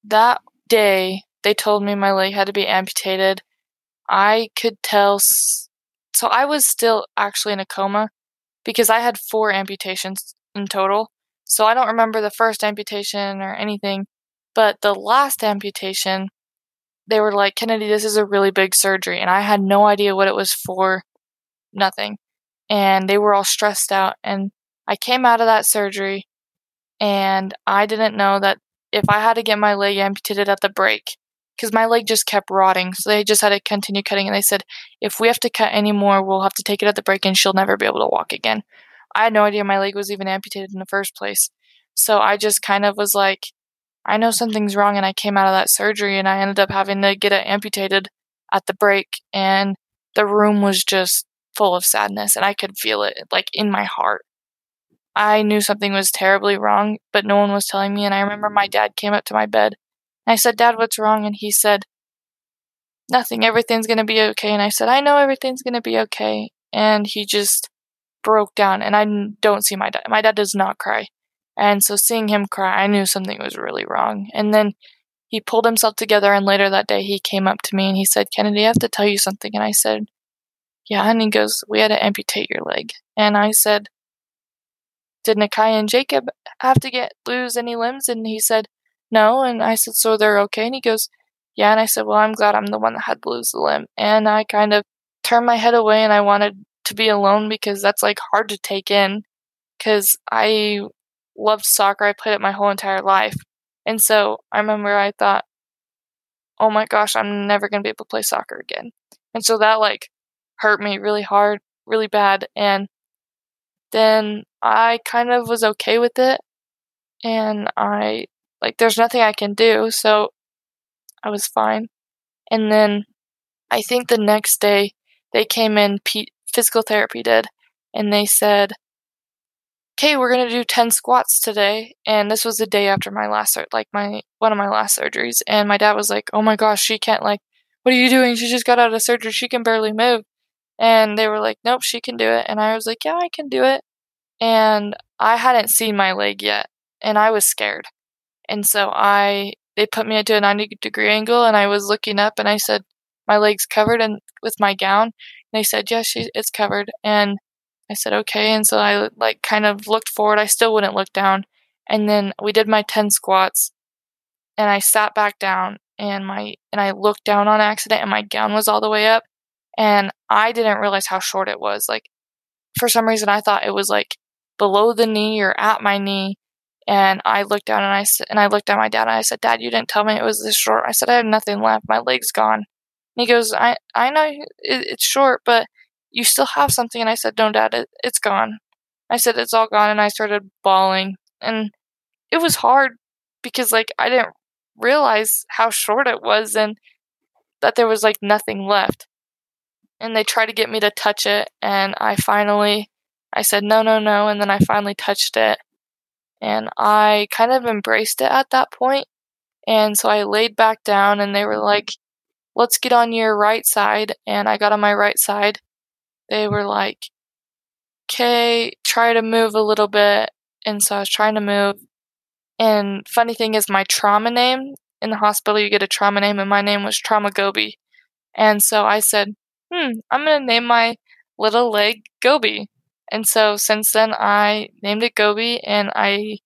that day they told me my leg had to be amputated. I could tell. So I was still actually in a coma because I had four amputations in total. So I don't remember the first amputation or anything. But the last amputation, they were like, Kennedy, this is a really big surgery. And I had no idea what it was for. Nothing. And they were all stressed out. And I came out of that surgery and I didn't know that if I had to get my leg amputated at the break, because my leg just kept rotting. So they just had to continue cutting. And they said, if we have to cut any more, we'll have to take it at the break and she'll never be able to walk again. I had no idea my leg was even amputated in the first place. So I just kind of was like, I know something's wrong. And I came out of that surgery and I ended up having to get it amputated at the break. And the room was just full of sadness. And I could feel it like in my heart. I knew something was terribly wrong, but no one was telling me. And I remember my dad came up to my bed. And I said, Dad, what's wrong? And he said, Nothing. Everything's going to be okay. And I said, I know everything's going to be okay. And he just broke down. And I don't see my dad. My dad does not cry. And so seeing him cry, I knew something was really wrong. And then he pulled himself together. And later that day, he came up to me and he said, Kennedy, I have to tell you something. And I said, Yeah. And he goes, We had to amputate your leg. And I said, did Nakaya and Jacob have to get lose any limbs? And he said, no. And I said, so they're okay? And he goes, yeah. And I said, well, I'm glad I'm the one that had to lose the limb. And I kind of turned my head away and I wanted to be alone because that's like hard to take in because I loved soccer. I played it my whole entire life. And so I remember I thought, oh my gosh, I'm never going to be able to play soccer again. And so that like hurt me really hard, really bad. And then I kind of was okay with it. And I, like, there's nothing I can do. So I was fine. And then I think the next day they came in, P- physical therapy did, and they said, okay, we're gonna do 10 squats today. And this was the day after my last, like my, one of my last surgeries. And my dad was like, oh my gosh, she can't like, what are you doing? She just got out of surgery. She can barely move. And they were like, nope, she can do it. And I was like, yeah, I can do it. And I hadn't seen my leg yet. And I was scared. And so I, they put me into a 90 degree angle and I was looking up and I said, my leg's covered and with my gown. They said, yes, yeah, it's covered. And I said, okay. And so I like kind of looked forward. I still wouldn't look down. And then we did my 10 squats and I sat back down and my, and I looked down on accident and my gown was all the way up. And I didn't realize how short it was. Like, for some reason, I thought it was like below the knee or at my knee. And I looked down and I and I looked at my dad and I said, Dad, you didn't tell me it was this short. I said, I have nothing left. My leg's gone. And he goes, I, I know it's short, but you still have something. And I said, no, dad, it, it's gone. I said, it's all gone. And I started bawling. And it was hard because, like, I didn't realize how short it was and that there was, like, nothing left. And they tried to get me to touch it. And I finally, I said, no, no, no. And then I finally touched it. And I kind of embraced it at that point. And so I laid back down and they were like, let's get on your right side. And I got on my right side they were like, okay, try to move a little bit. And so I was trying to move. And funny thing is, my trauma name in the hospital, you get a trauma name, and my name was Trauma Gobi. And so I said, hmm, I'm going to name my little leg Gobi. And so since then, I named it Gobi, and I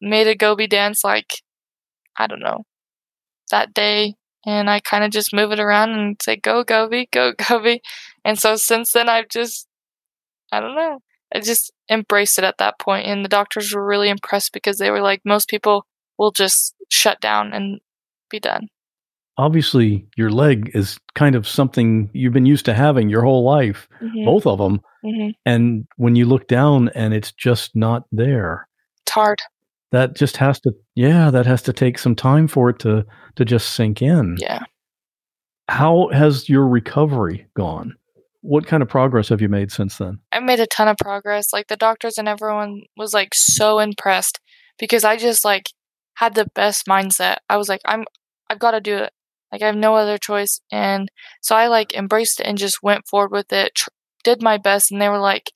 made a Gobi dance like, I don't know, that day and I kind of just move it around and say, go Gobi, go Gobi. And so since then, I've just, I don't know, I just embraced it at that point. And the doctors were really impressed because they were like, most people will just shut down and be done. Obviously, your leg is kind of something you've been used to having your whole life, mm-hmm. both of them. Mm-hmm. And when you look down and it's just not there, it's hard that just has to yeah that has to take some time for it to to just sink in. Yeah. How has your recovery gone? What kind of progress have you made since then? I made a ton of progress. Like the doctors and everyone was like so impressed because i just like had the best mindset. I was like i'm i've got to do it. Like i have no other choice. And so i like embraced it and just went forward with it tr- did my best and they were like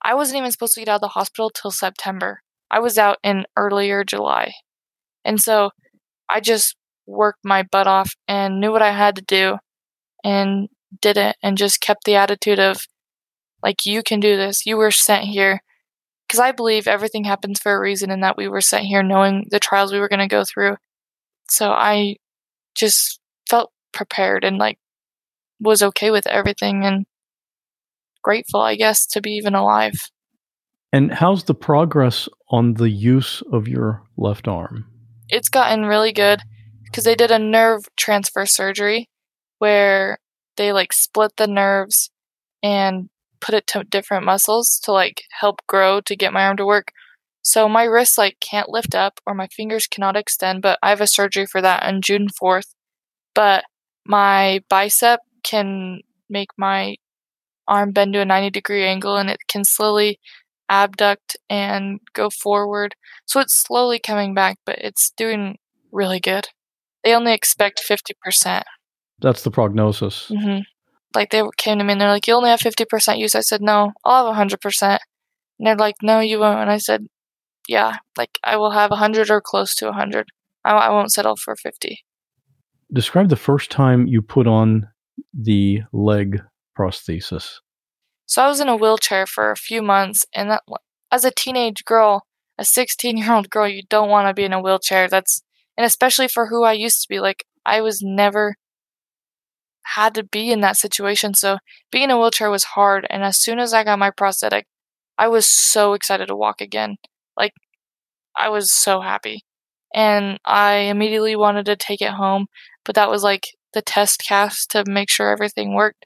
i wasn't even supposed to get out of the hospital till september I was out in earlier July. And so I just worked my butt off and knew what I had to do and did it and just kept the attitude of, like, you can do this. You were sent here. Because I believe everything happens for a reason and that we were sent here knowing the trials we were going to go through. So I just felt prepared and, like, was okay with everything and grateful, I guess, to be even alive. And how's the progress on the use of your left arm? It's gotten really good because they did a nerve transfer surgery where they like split the nerves and put it to different muscles to like help grow to get my arm to work. So my wrist like can't lift up or my fingers cannot extend, but I have a surgery for that on June 4th. But my bicep can make my arm bend to a 90 degree angle and it can slowly abduct and go forward. So it's slowly coming back, but it's doing really good. They only expect 50%. That's the prognosis. Mm-hmm. Like they came to me and they're like, you only have 50% use. I said, no, I'll have 100%. And they're like, no, you won't. And I said, yeah, like I will have 100 or close to 100. I, I won't settle for 50. Describe the first time you put on the leg prosthesis. So I was in a wheelchair for a few months, and that, as a teenage girl, a 16 year old girl, you don't want to be in a wheelchair. That's And especially for who I used to be. Like, I was never had to be in that situation. So being in a wheelchair was hard. And as soon as I got my prosthetic, I was so excited to walk again. Like, I was so happy. And I immediately wanted to take it home, but that was like the test cast to make sure everything worked.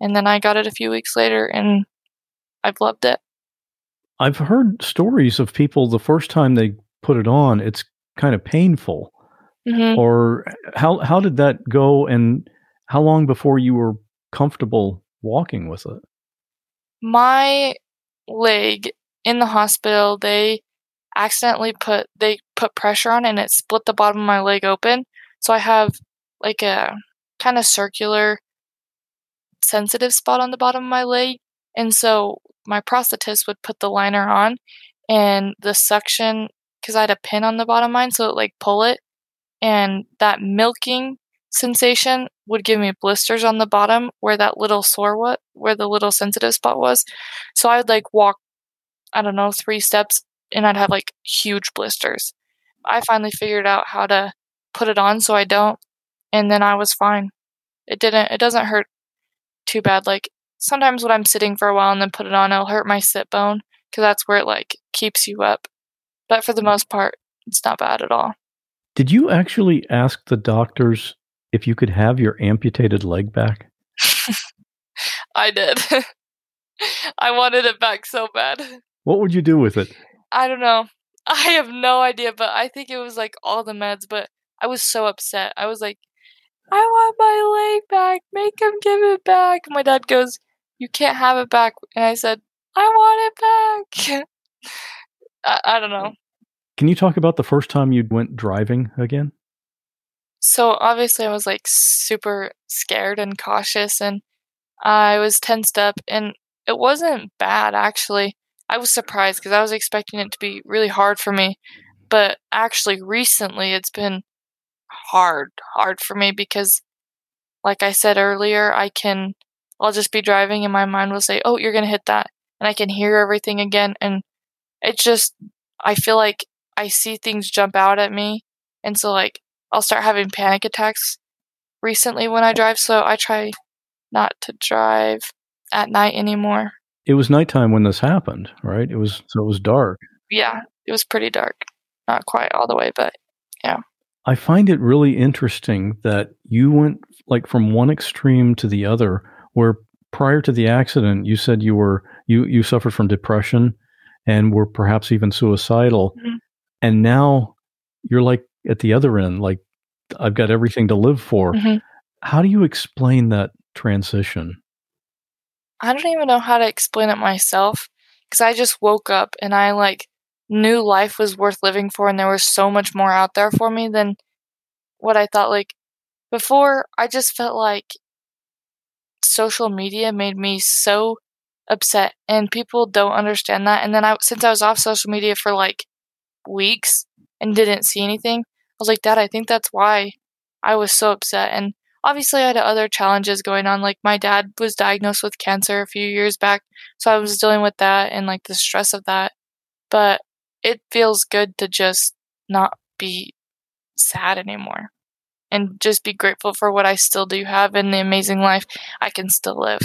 And then I got it a few weeks later and I've loved it. I've heard stories of people the first time they put it on, it's kind of painful. Mhm. Or how how did that go and how long before you were comfortable walking with it? my leg in the hospital they accidentally put they put pressure on it and it split the bottom of my leg open so i have like a kind of circular sensitive spot on the bottom of my leg and so my prosthetist would put the liner on and the suction because i had a pin on the bottom of mine so it like pull it and that milking sensation would give me blisters on the bottom where that little sore what where the little sensitive spot was. So I would like walk I don't know, three steps and I'd have like huge blisters. I finally figured out how to put it on so I don't and then I was fine. It didn't it doesn't hurt too bad like sometimes when I'm sitting for a while and then put it on it'll hurt my sit bone cuz that's where it like keeps you up. But for the most part it's not bad at all. Did you actually ask the doctors if you could have your amputated leg back? I did. I wanted it back so bad. What would you do with it? I don't know. I have no idea, but I think it was like all the meds, but I was so upset. I was like, I want my leg back. Make him give it back. My dad goes, You can't have it back. And I said, I want it back. I, I don't know. Can you talk about the first time you went driving again? So obviously, I was like super scared and cautious, and I was tensed up, and it wasn't bad actually. I was surprised because I was expecting it to be really hard for me, but actually, recently it's been hard, hard for me because, like I said earlier, I can, I'll just be driving, and my mind will say, "Oh, you're gonna hit that," and I can hear everything again, and it just, I feel like I see things jump out at me, and so like I'll start having panic attacks recently when I drive, so I try not to drive at night anymore. It was nighttime when this happened, right? It was so it was dark. Yeah, it was pretty dark. Not quite all the way, but. I find it really interesting that you went like from one extreme to the other where prior to the accident you said you were you you suffered from depression and were perhaps even suicidal Mhm. and now you're like at the other end like I've got everything to live for. Mhm. How do you explain that transition? I don't even know how to explain it myself because I just woke up and I like knew life was worth living for and there was so much more out there for me than what I thought like before I just felt like social media made me so upset and people don't understand that and then I since I was off social media for like weeks and didn't see anything I was like dad I think that's why I was so upset and obviously I had other challenges going on like my dad was diagnosed with cancer a few years back so I was dealing with that and like the stress of that but it feels good to just not be sad anymore and just be grateful for what I still do have and the amazing life I can still live.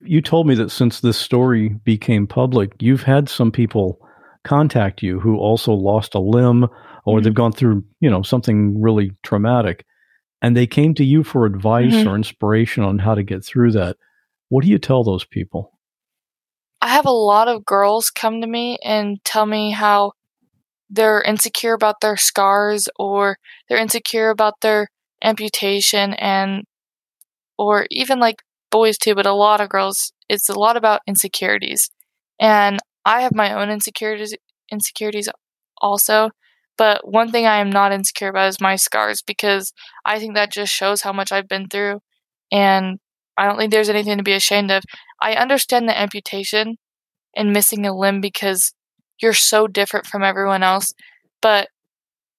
You told me that since this story became public, you've had some people contact you who also lost a limb or they've gone through, you know, something really traumatic and they came to you for advice Mhm. or inspiration on how to get through that. What do you tell those people? I have a lot of girls come to me and tell me how they're insecure about their scars or they're insecure about their amputation and or even like boys too, but a lot of girls it's a lot about insecurities. And I have my own insecurities insecurities also, but one thing I am not insecure about is my scars because I think that just shows how much I've been through and I don't think there's anything to be ashamed of. I understand the amputation and missing a limb because you're so different from everyone else. But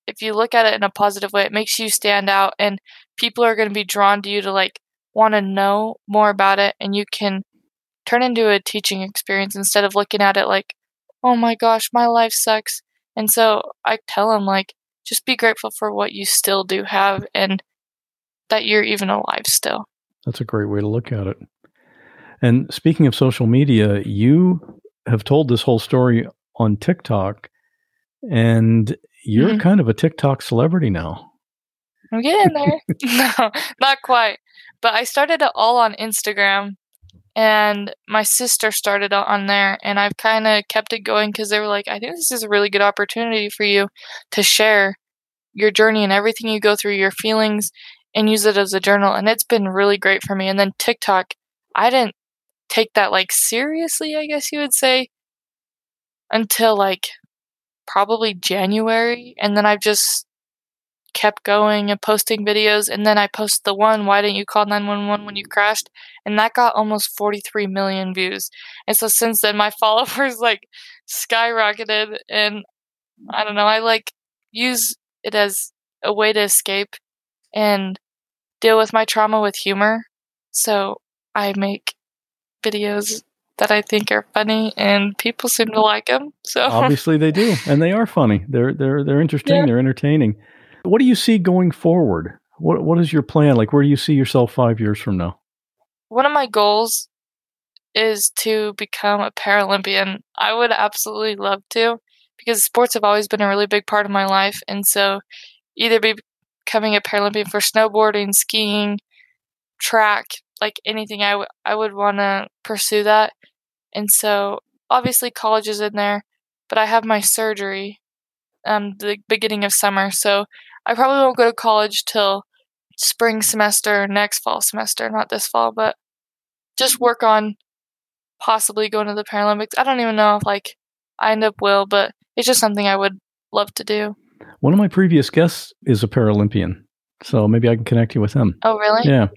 if you look at it in a positive way, it makes you stand out, and people are going to be drawn to you to like want to know more about it, and you can turn into a teaching experience instead of looking at it like, oh my gosh, my life sucks. And so I tell them like, just be grateful for what you still do have and that you're even alive still. That's a great way to look at it. And speaking of social media, you have told this whole story on TikTok, and you're Mhm. kind of a TikTok celebrity now. I'm getting there. no, not quite. But I started it all on Instagram, and my sister started it on there, and I've kind of kept it going because they were like, I think this is a really good opportunity for you to share your journey and everything you go through, your feelings, and use it as a journal. And it's been really great for me. And then TikTok, I didn't take that like seriously, I guess you would say, until like probably January. And then I've just kept going and posting videos and then I posted the one why didn't you call 911 when you crashed and that got almost 43 million views. And so since then my followers like skyrocketed and I don't know, I like use it as a way to escape and deal with my trauma with humor. So I make videos that I think are funny and people seem to like them. So Obviously, they do, and they are funny. They're they're they're interesting. Yeah. They're entertaining. What do you see going forward? What what is your plan? Like, where do you see yourself five years from now? one of my goals is to become a Paralympian. I would absolutely love to because sports have always been a really big part of my life. And so either be becoming a Paralympian for snowboarding, skiing, track, like anything, I, w- I would want to pursue that. And so obviously college is in there, but I have my surgery um the beginning of summer. So I probably won't go to college till spring semester next fall semester, not this fall, but just work on possibly going to the Paralympics. I don't even know if like I end up will, but it's just something I would love to do. One of my previous guests is a Paralympian, so maybe I can connect you with him. Oh, really? Yeah.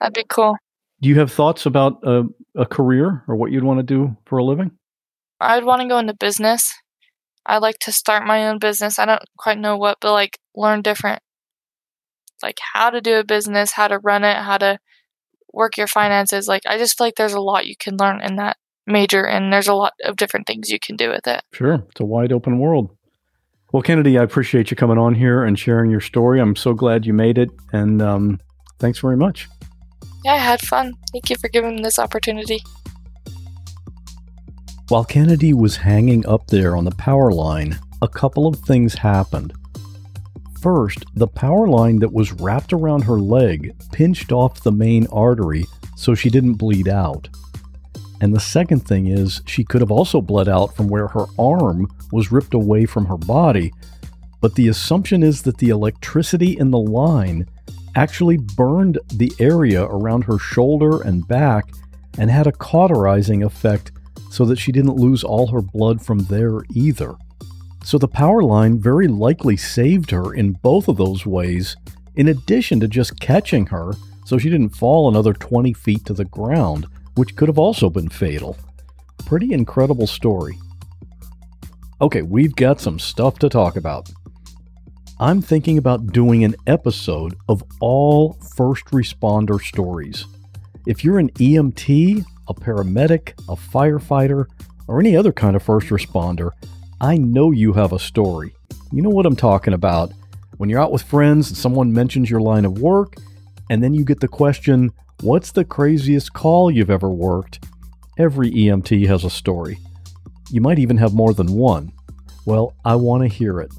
That'd be cool. Do you have thoughts about a, a career or what you'd want to do for a living? I'd want to go into business. I'd like to start my own business. I don't quite know what, but like learn different, like how to do a business, how to run it, how to work your finances. Like I just feel like there's a lot you can learn in that major, and there's a lot of different things you can do with it. Sure. It's a wide open world. Well, Kennedy, I appreciate you coming on here and sharing your story. I'm so glad you made it, and um, thanks very much. Yeah, I had fun. Thank you for giving me this opportunity. While Kennedy was hanging up there on the power line, a couple of things happened. First, the power line that was wrapped around her leg pinched off the main artery so she didn't bleed out. And the second thing is, she could have also bled out from where her arm was ripped away from her body, but the assumption is that the electricity in the line actually burned the area around her shoulder and back and had a cauterizing effect so that she didn't lose all her blood from there either. So the power line very likely saved her in both of those ways, in addition to just catching her so she didn't fall another 20 feet to the ground, which could have also been fatal. Pretty incredible story. Okay, we've got some stuff to talk about. I'm thinking about doing an episode of all first responder stories. If you're an EMT, a paramedic, a firefighter, or any other kind of first responder, I know you have a story. You know what I'm talking about. When you're out with friends and someone mentions your line of work, and then you get the question, What's the craziest call you've ever worked? Every EMT has a story. You might even have more than one. Well, I want to hear it.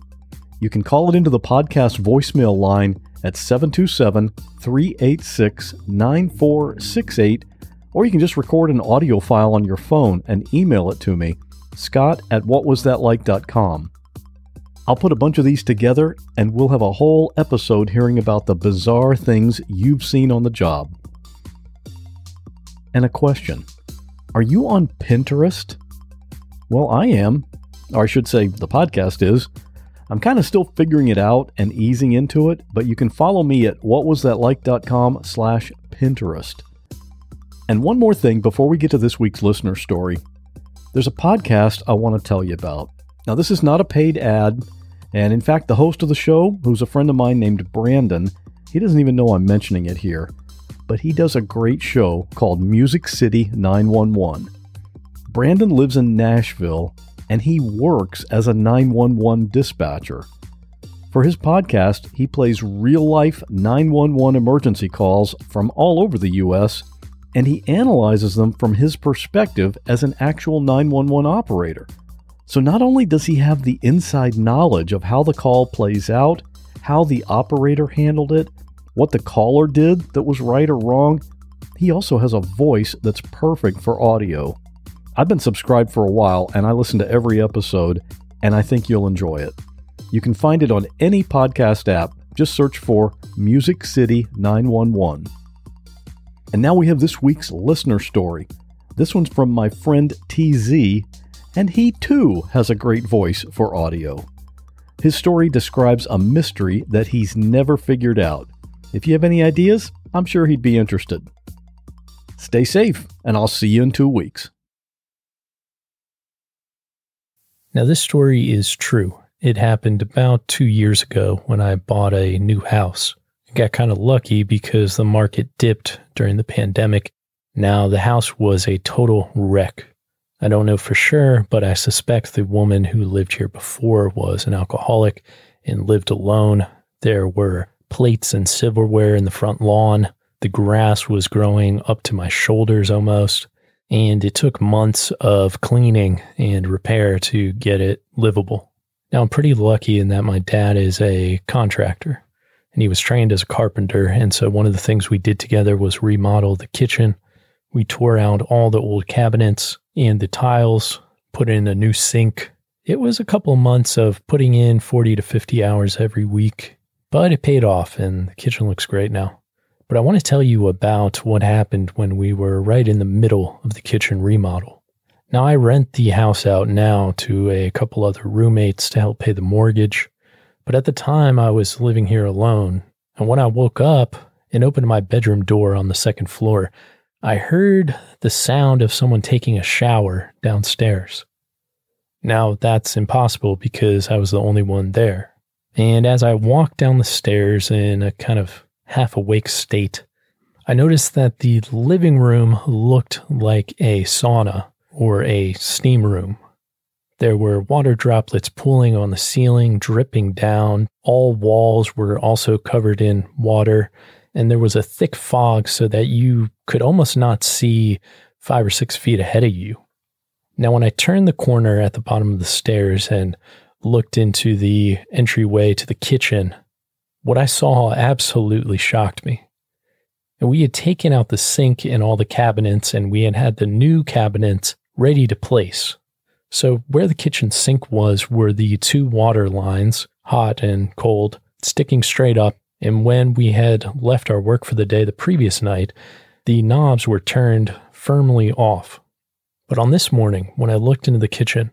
You can call it into the podcast voicemail line at 727 386 9468, or you can just record an audio file on your phone and email it to me, scott at whatwasthatlike.com. I'll put a bunch of these together and we'll have a whole episode hearing about the bizarre things you've seen on the job. And a question Are you on Pinterest? Well, I am. Or I should say, the podcast is. I'm kind of still figuring it out and easing into it, but you can follow me at whatwasthatlike.com slash Pinterest. And one more thing before we get to this week's listener story. There's a podcast I want to tell you about. Now, this is not a paid ad, and in fact, the host of the show, who's a friend of mine named Brandon, he doesn't even know I'm mentioning it here, but he does a great show called Music City 911. Brandon lives in Nashville and he works as a 911 dispatcher. For his podcast, he plays real life 911 emergency calls from all over the U.S., and he analyzes them from his perspective as an actual 911 operator. So not only does he have the inside knowledge of how the call plays out, how the operator handled it, what the caller did that was right or wrong, he also has a voice that's perfect for audio. I've been subscribed for a while and I listen to every episode, and I think you'll enjoy it. You can find it on any podcast app. Just search for Music City 911. And now we have this week's listener story. This one's from my friend TZ, and he too has a great voice for audio. His story describes a mystery that he's never figured out. If you have any ideas, I'm sure he'd be interested. Stay safe, and I'll see you in two weeks. Now, this story is true. It happened about two years ago when I bought a new house. I got kind of lucky because the market dipped during the pandemic. Now, the house was a total wreck. I don't know for sure, but I suspect the woman who lived here before was an alcoholic and lived alone. There were plates and silverware in the front lawn. The grass was growing up to my shoulders almost and it took months of cleaning and repair to get it livable. Now, I'm pretty lucky in that my dad is a contractor and he was trained as a carpenter. And so, one of the things we did together was remodel the kitchen. We tore out all the old cabinets and the tiles, put in a new sink. It was a couple months of putting in 40 to 50 hours every week, but it paid off and the kitchen looks great now. But I want to tell you about what happened when we were right in the middle of the kitchen remodel. Now, I rent the house out now to a couple other roommates to help pay the mortgage. But at the time, I was living here alone. And when I woke up and opened my bedroom door on the second floor, I heard the sound of someone taking a shower downstairs. Now, that's impossible because I was the only one there. And as I walked down the stairs in a kind of half awake state, I noticed that the living room looked like a sauna or a steam room. There were water droplets pooling on the ceiling, dripping down. All walls were also covered in water, and there was a thick fog so that you could almost not see five or six feet ahead of you. Now, when I turned the corner at the bottom of the stairs and looked into the entryway to the kitchen, what I saw absolutely shocked me. We had taken out the sink and all the cabinets, and we had had the new cabinets ready to place. So, where the kitchen sink was were the two water lines, hot and cold, sticking straight up. And when we had left our work for the day the previous night, the knobs were turned firmly off. But on this morning, when I looked into the kitchen,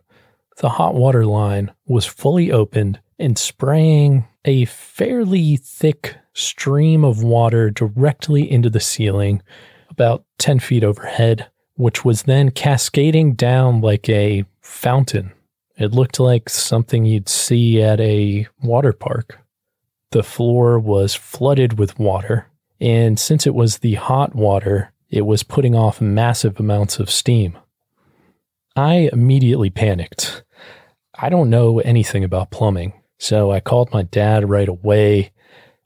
the hot water line was fully opened and spraying a fairly thick stream of water directly into the ceiling, about 10 feet overhead, which was then cascading down like a fountain. It looked like something you'd see at a water park. The floor was flooded with water, and since it was the hot water, it was putting off massive amounts of steam. I immediately panicked. I don't know anything about plumbing, so I called my dad right away.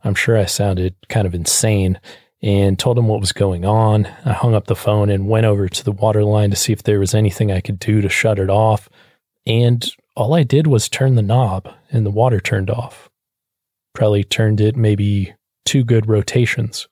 I'm sure I sounded kind of insane and told him what was going on. I hung up the phone and went over to the water line to see if there was anything I could do to shut it off. And all I did was turn the knob and the water turned off. Probably turned it maybe two good rotations.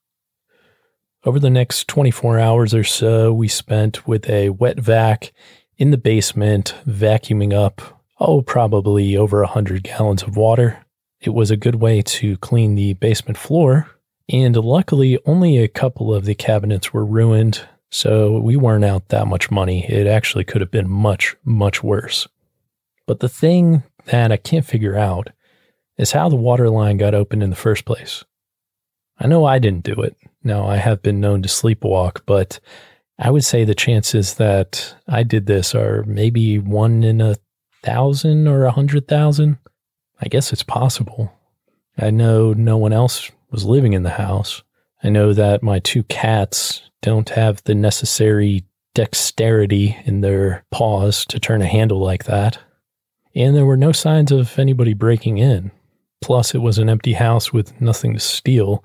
Over the next 24 hours or so, we spent with a wet vac in the basement, vacuuming up oh, probably over a 100 gallons of water. It was a good way to clean the basement floor. And luckily, only a couple of the cabinets were ruined, so we weren't out that much money. It actually could have been much, much worse. But the thing that I can't figure out is how the water line got open in the first place. I know I didn't do it. Now, I have been known to sleepwalk, but I would say the chances that I did this are maybe one in a thousand or a hundred thousand? I guess it's possible. I know no one else was living in the house. I know that my two cats don't have the necessary dexterity in their paws to turn a handle like that. And there were no signs of anybody breaking in. Plus, it was an empty house with nothing to steal,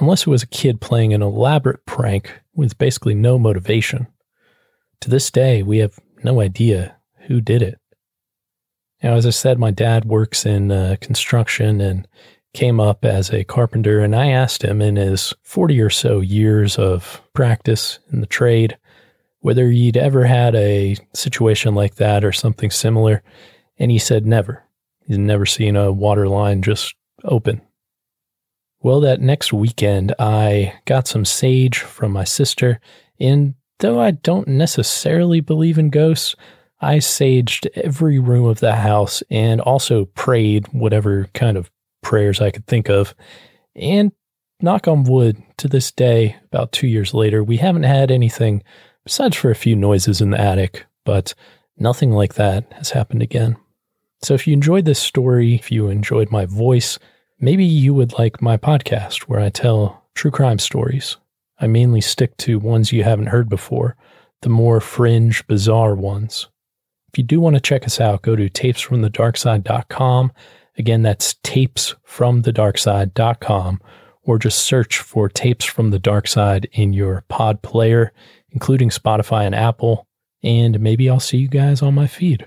unless it was a kid playing an elaborate prank with basically no motivation. To this day, we have no idea who did it. Now, as I said, my dad works in uh, construction and came up as a carpenter, and I asked him in his 40 or so years of practice in the trade whether he'd ever had a situation like that or something similar, and he said never. He's never seen a water line just open. Well, that next weekend, I got some sage from my sister, and though I don't necessarily believe in ghosts, I saged every room of the house and also prayed whatever kind of prayers I could think of. And knock on wood, to this day, about two years later, we haven't had anything besides for a few noises in the attic, but nothing like that has happened again. So if you enjoyed this story, if you enjoyed my voice, maybe you would like my podcast where I tell true crime stories. I mainly stick to ones you haven't heard before, the more fringe, bizarre ones. If you do want to check us out, go to tapesfromthedarkside.com. Again, that's tapesfromthedarkside.com, or just search for Tapes from the Dark Side in your pod player including Spotify and Apple. And maybe I'll see you guys on my feed.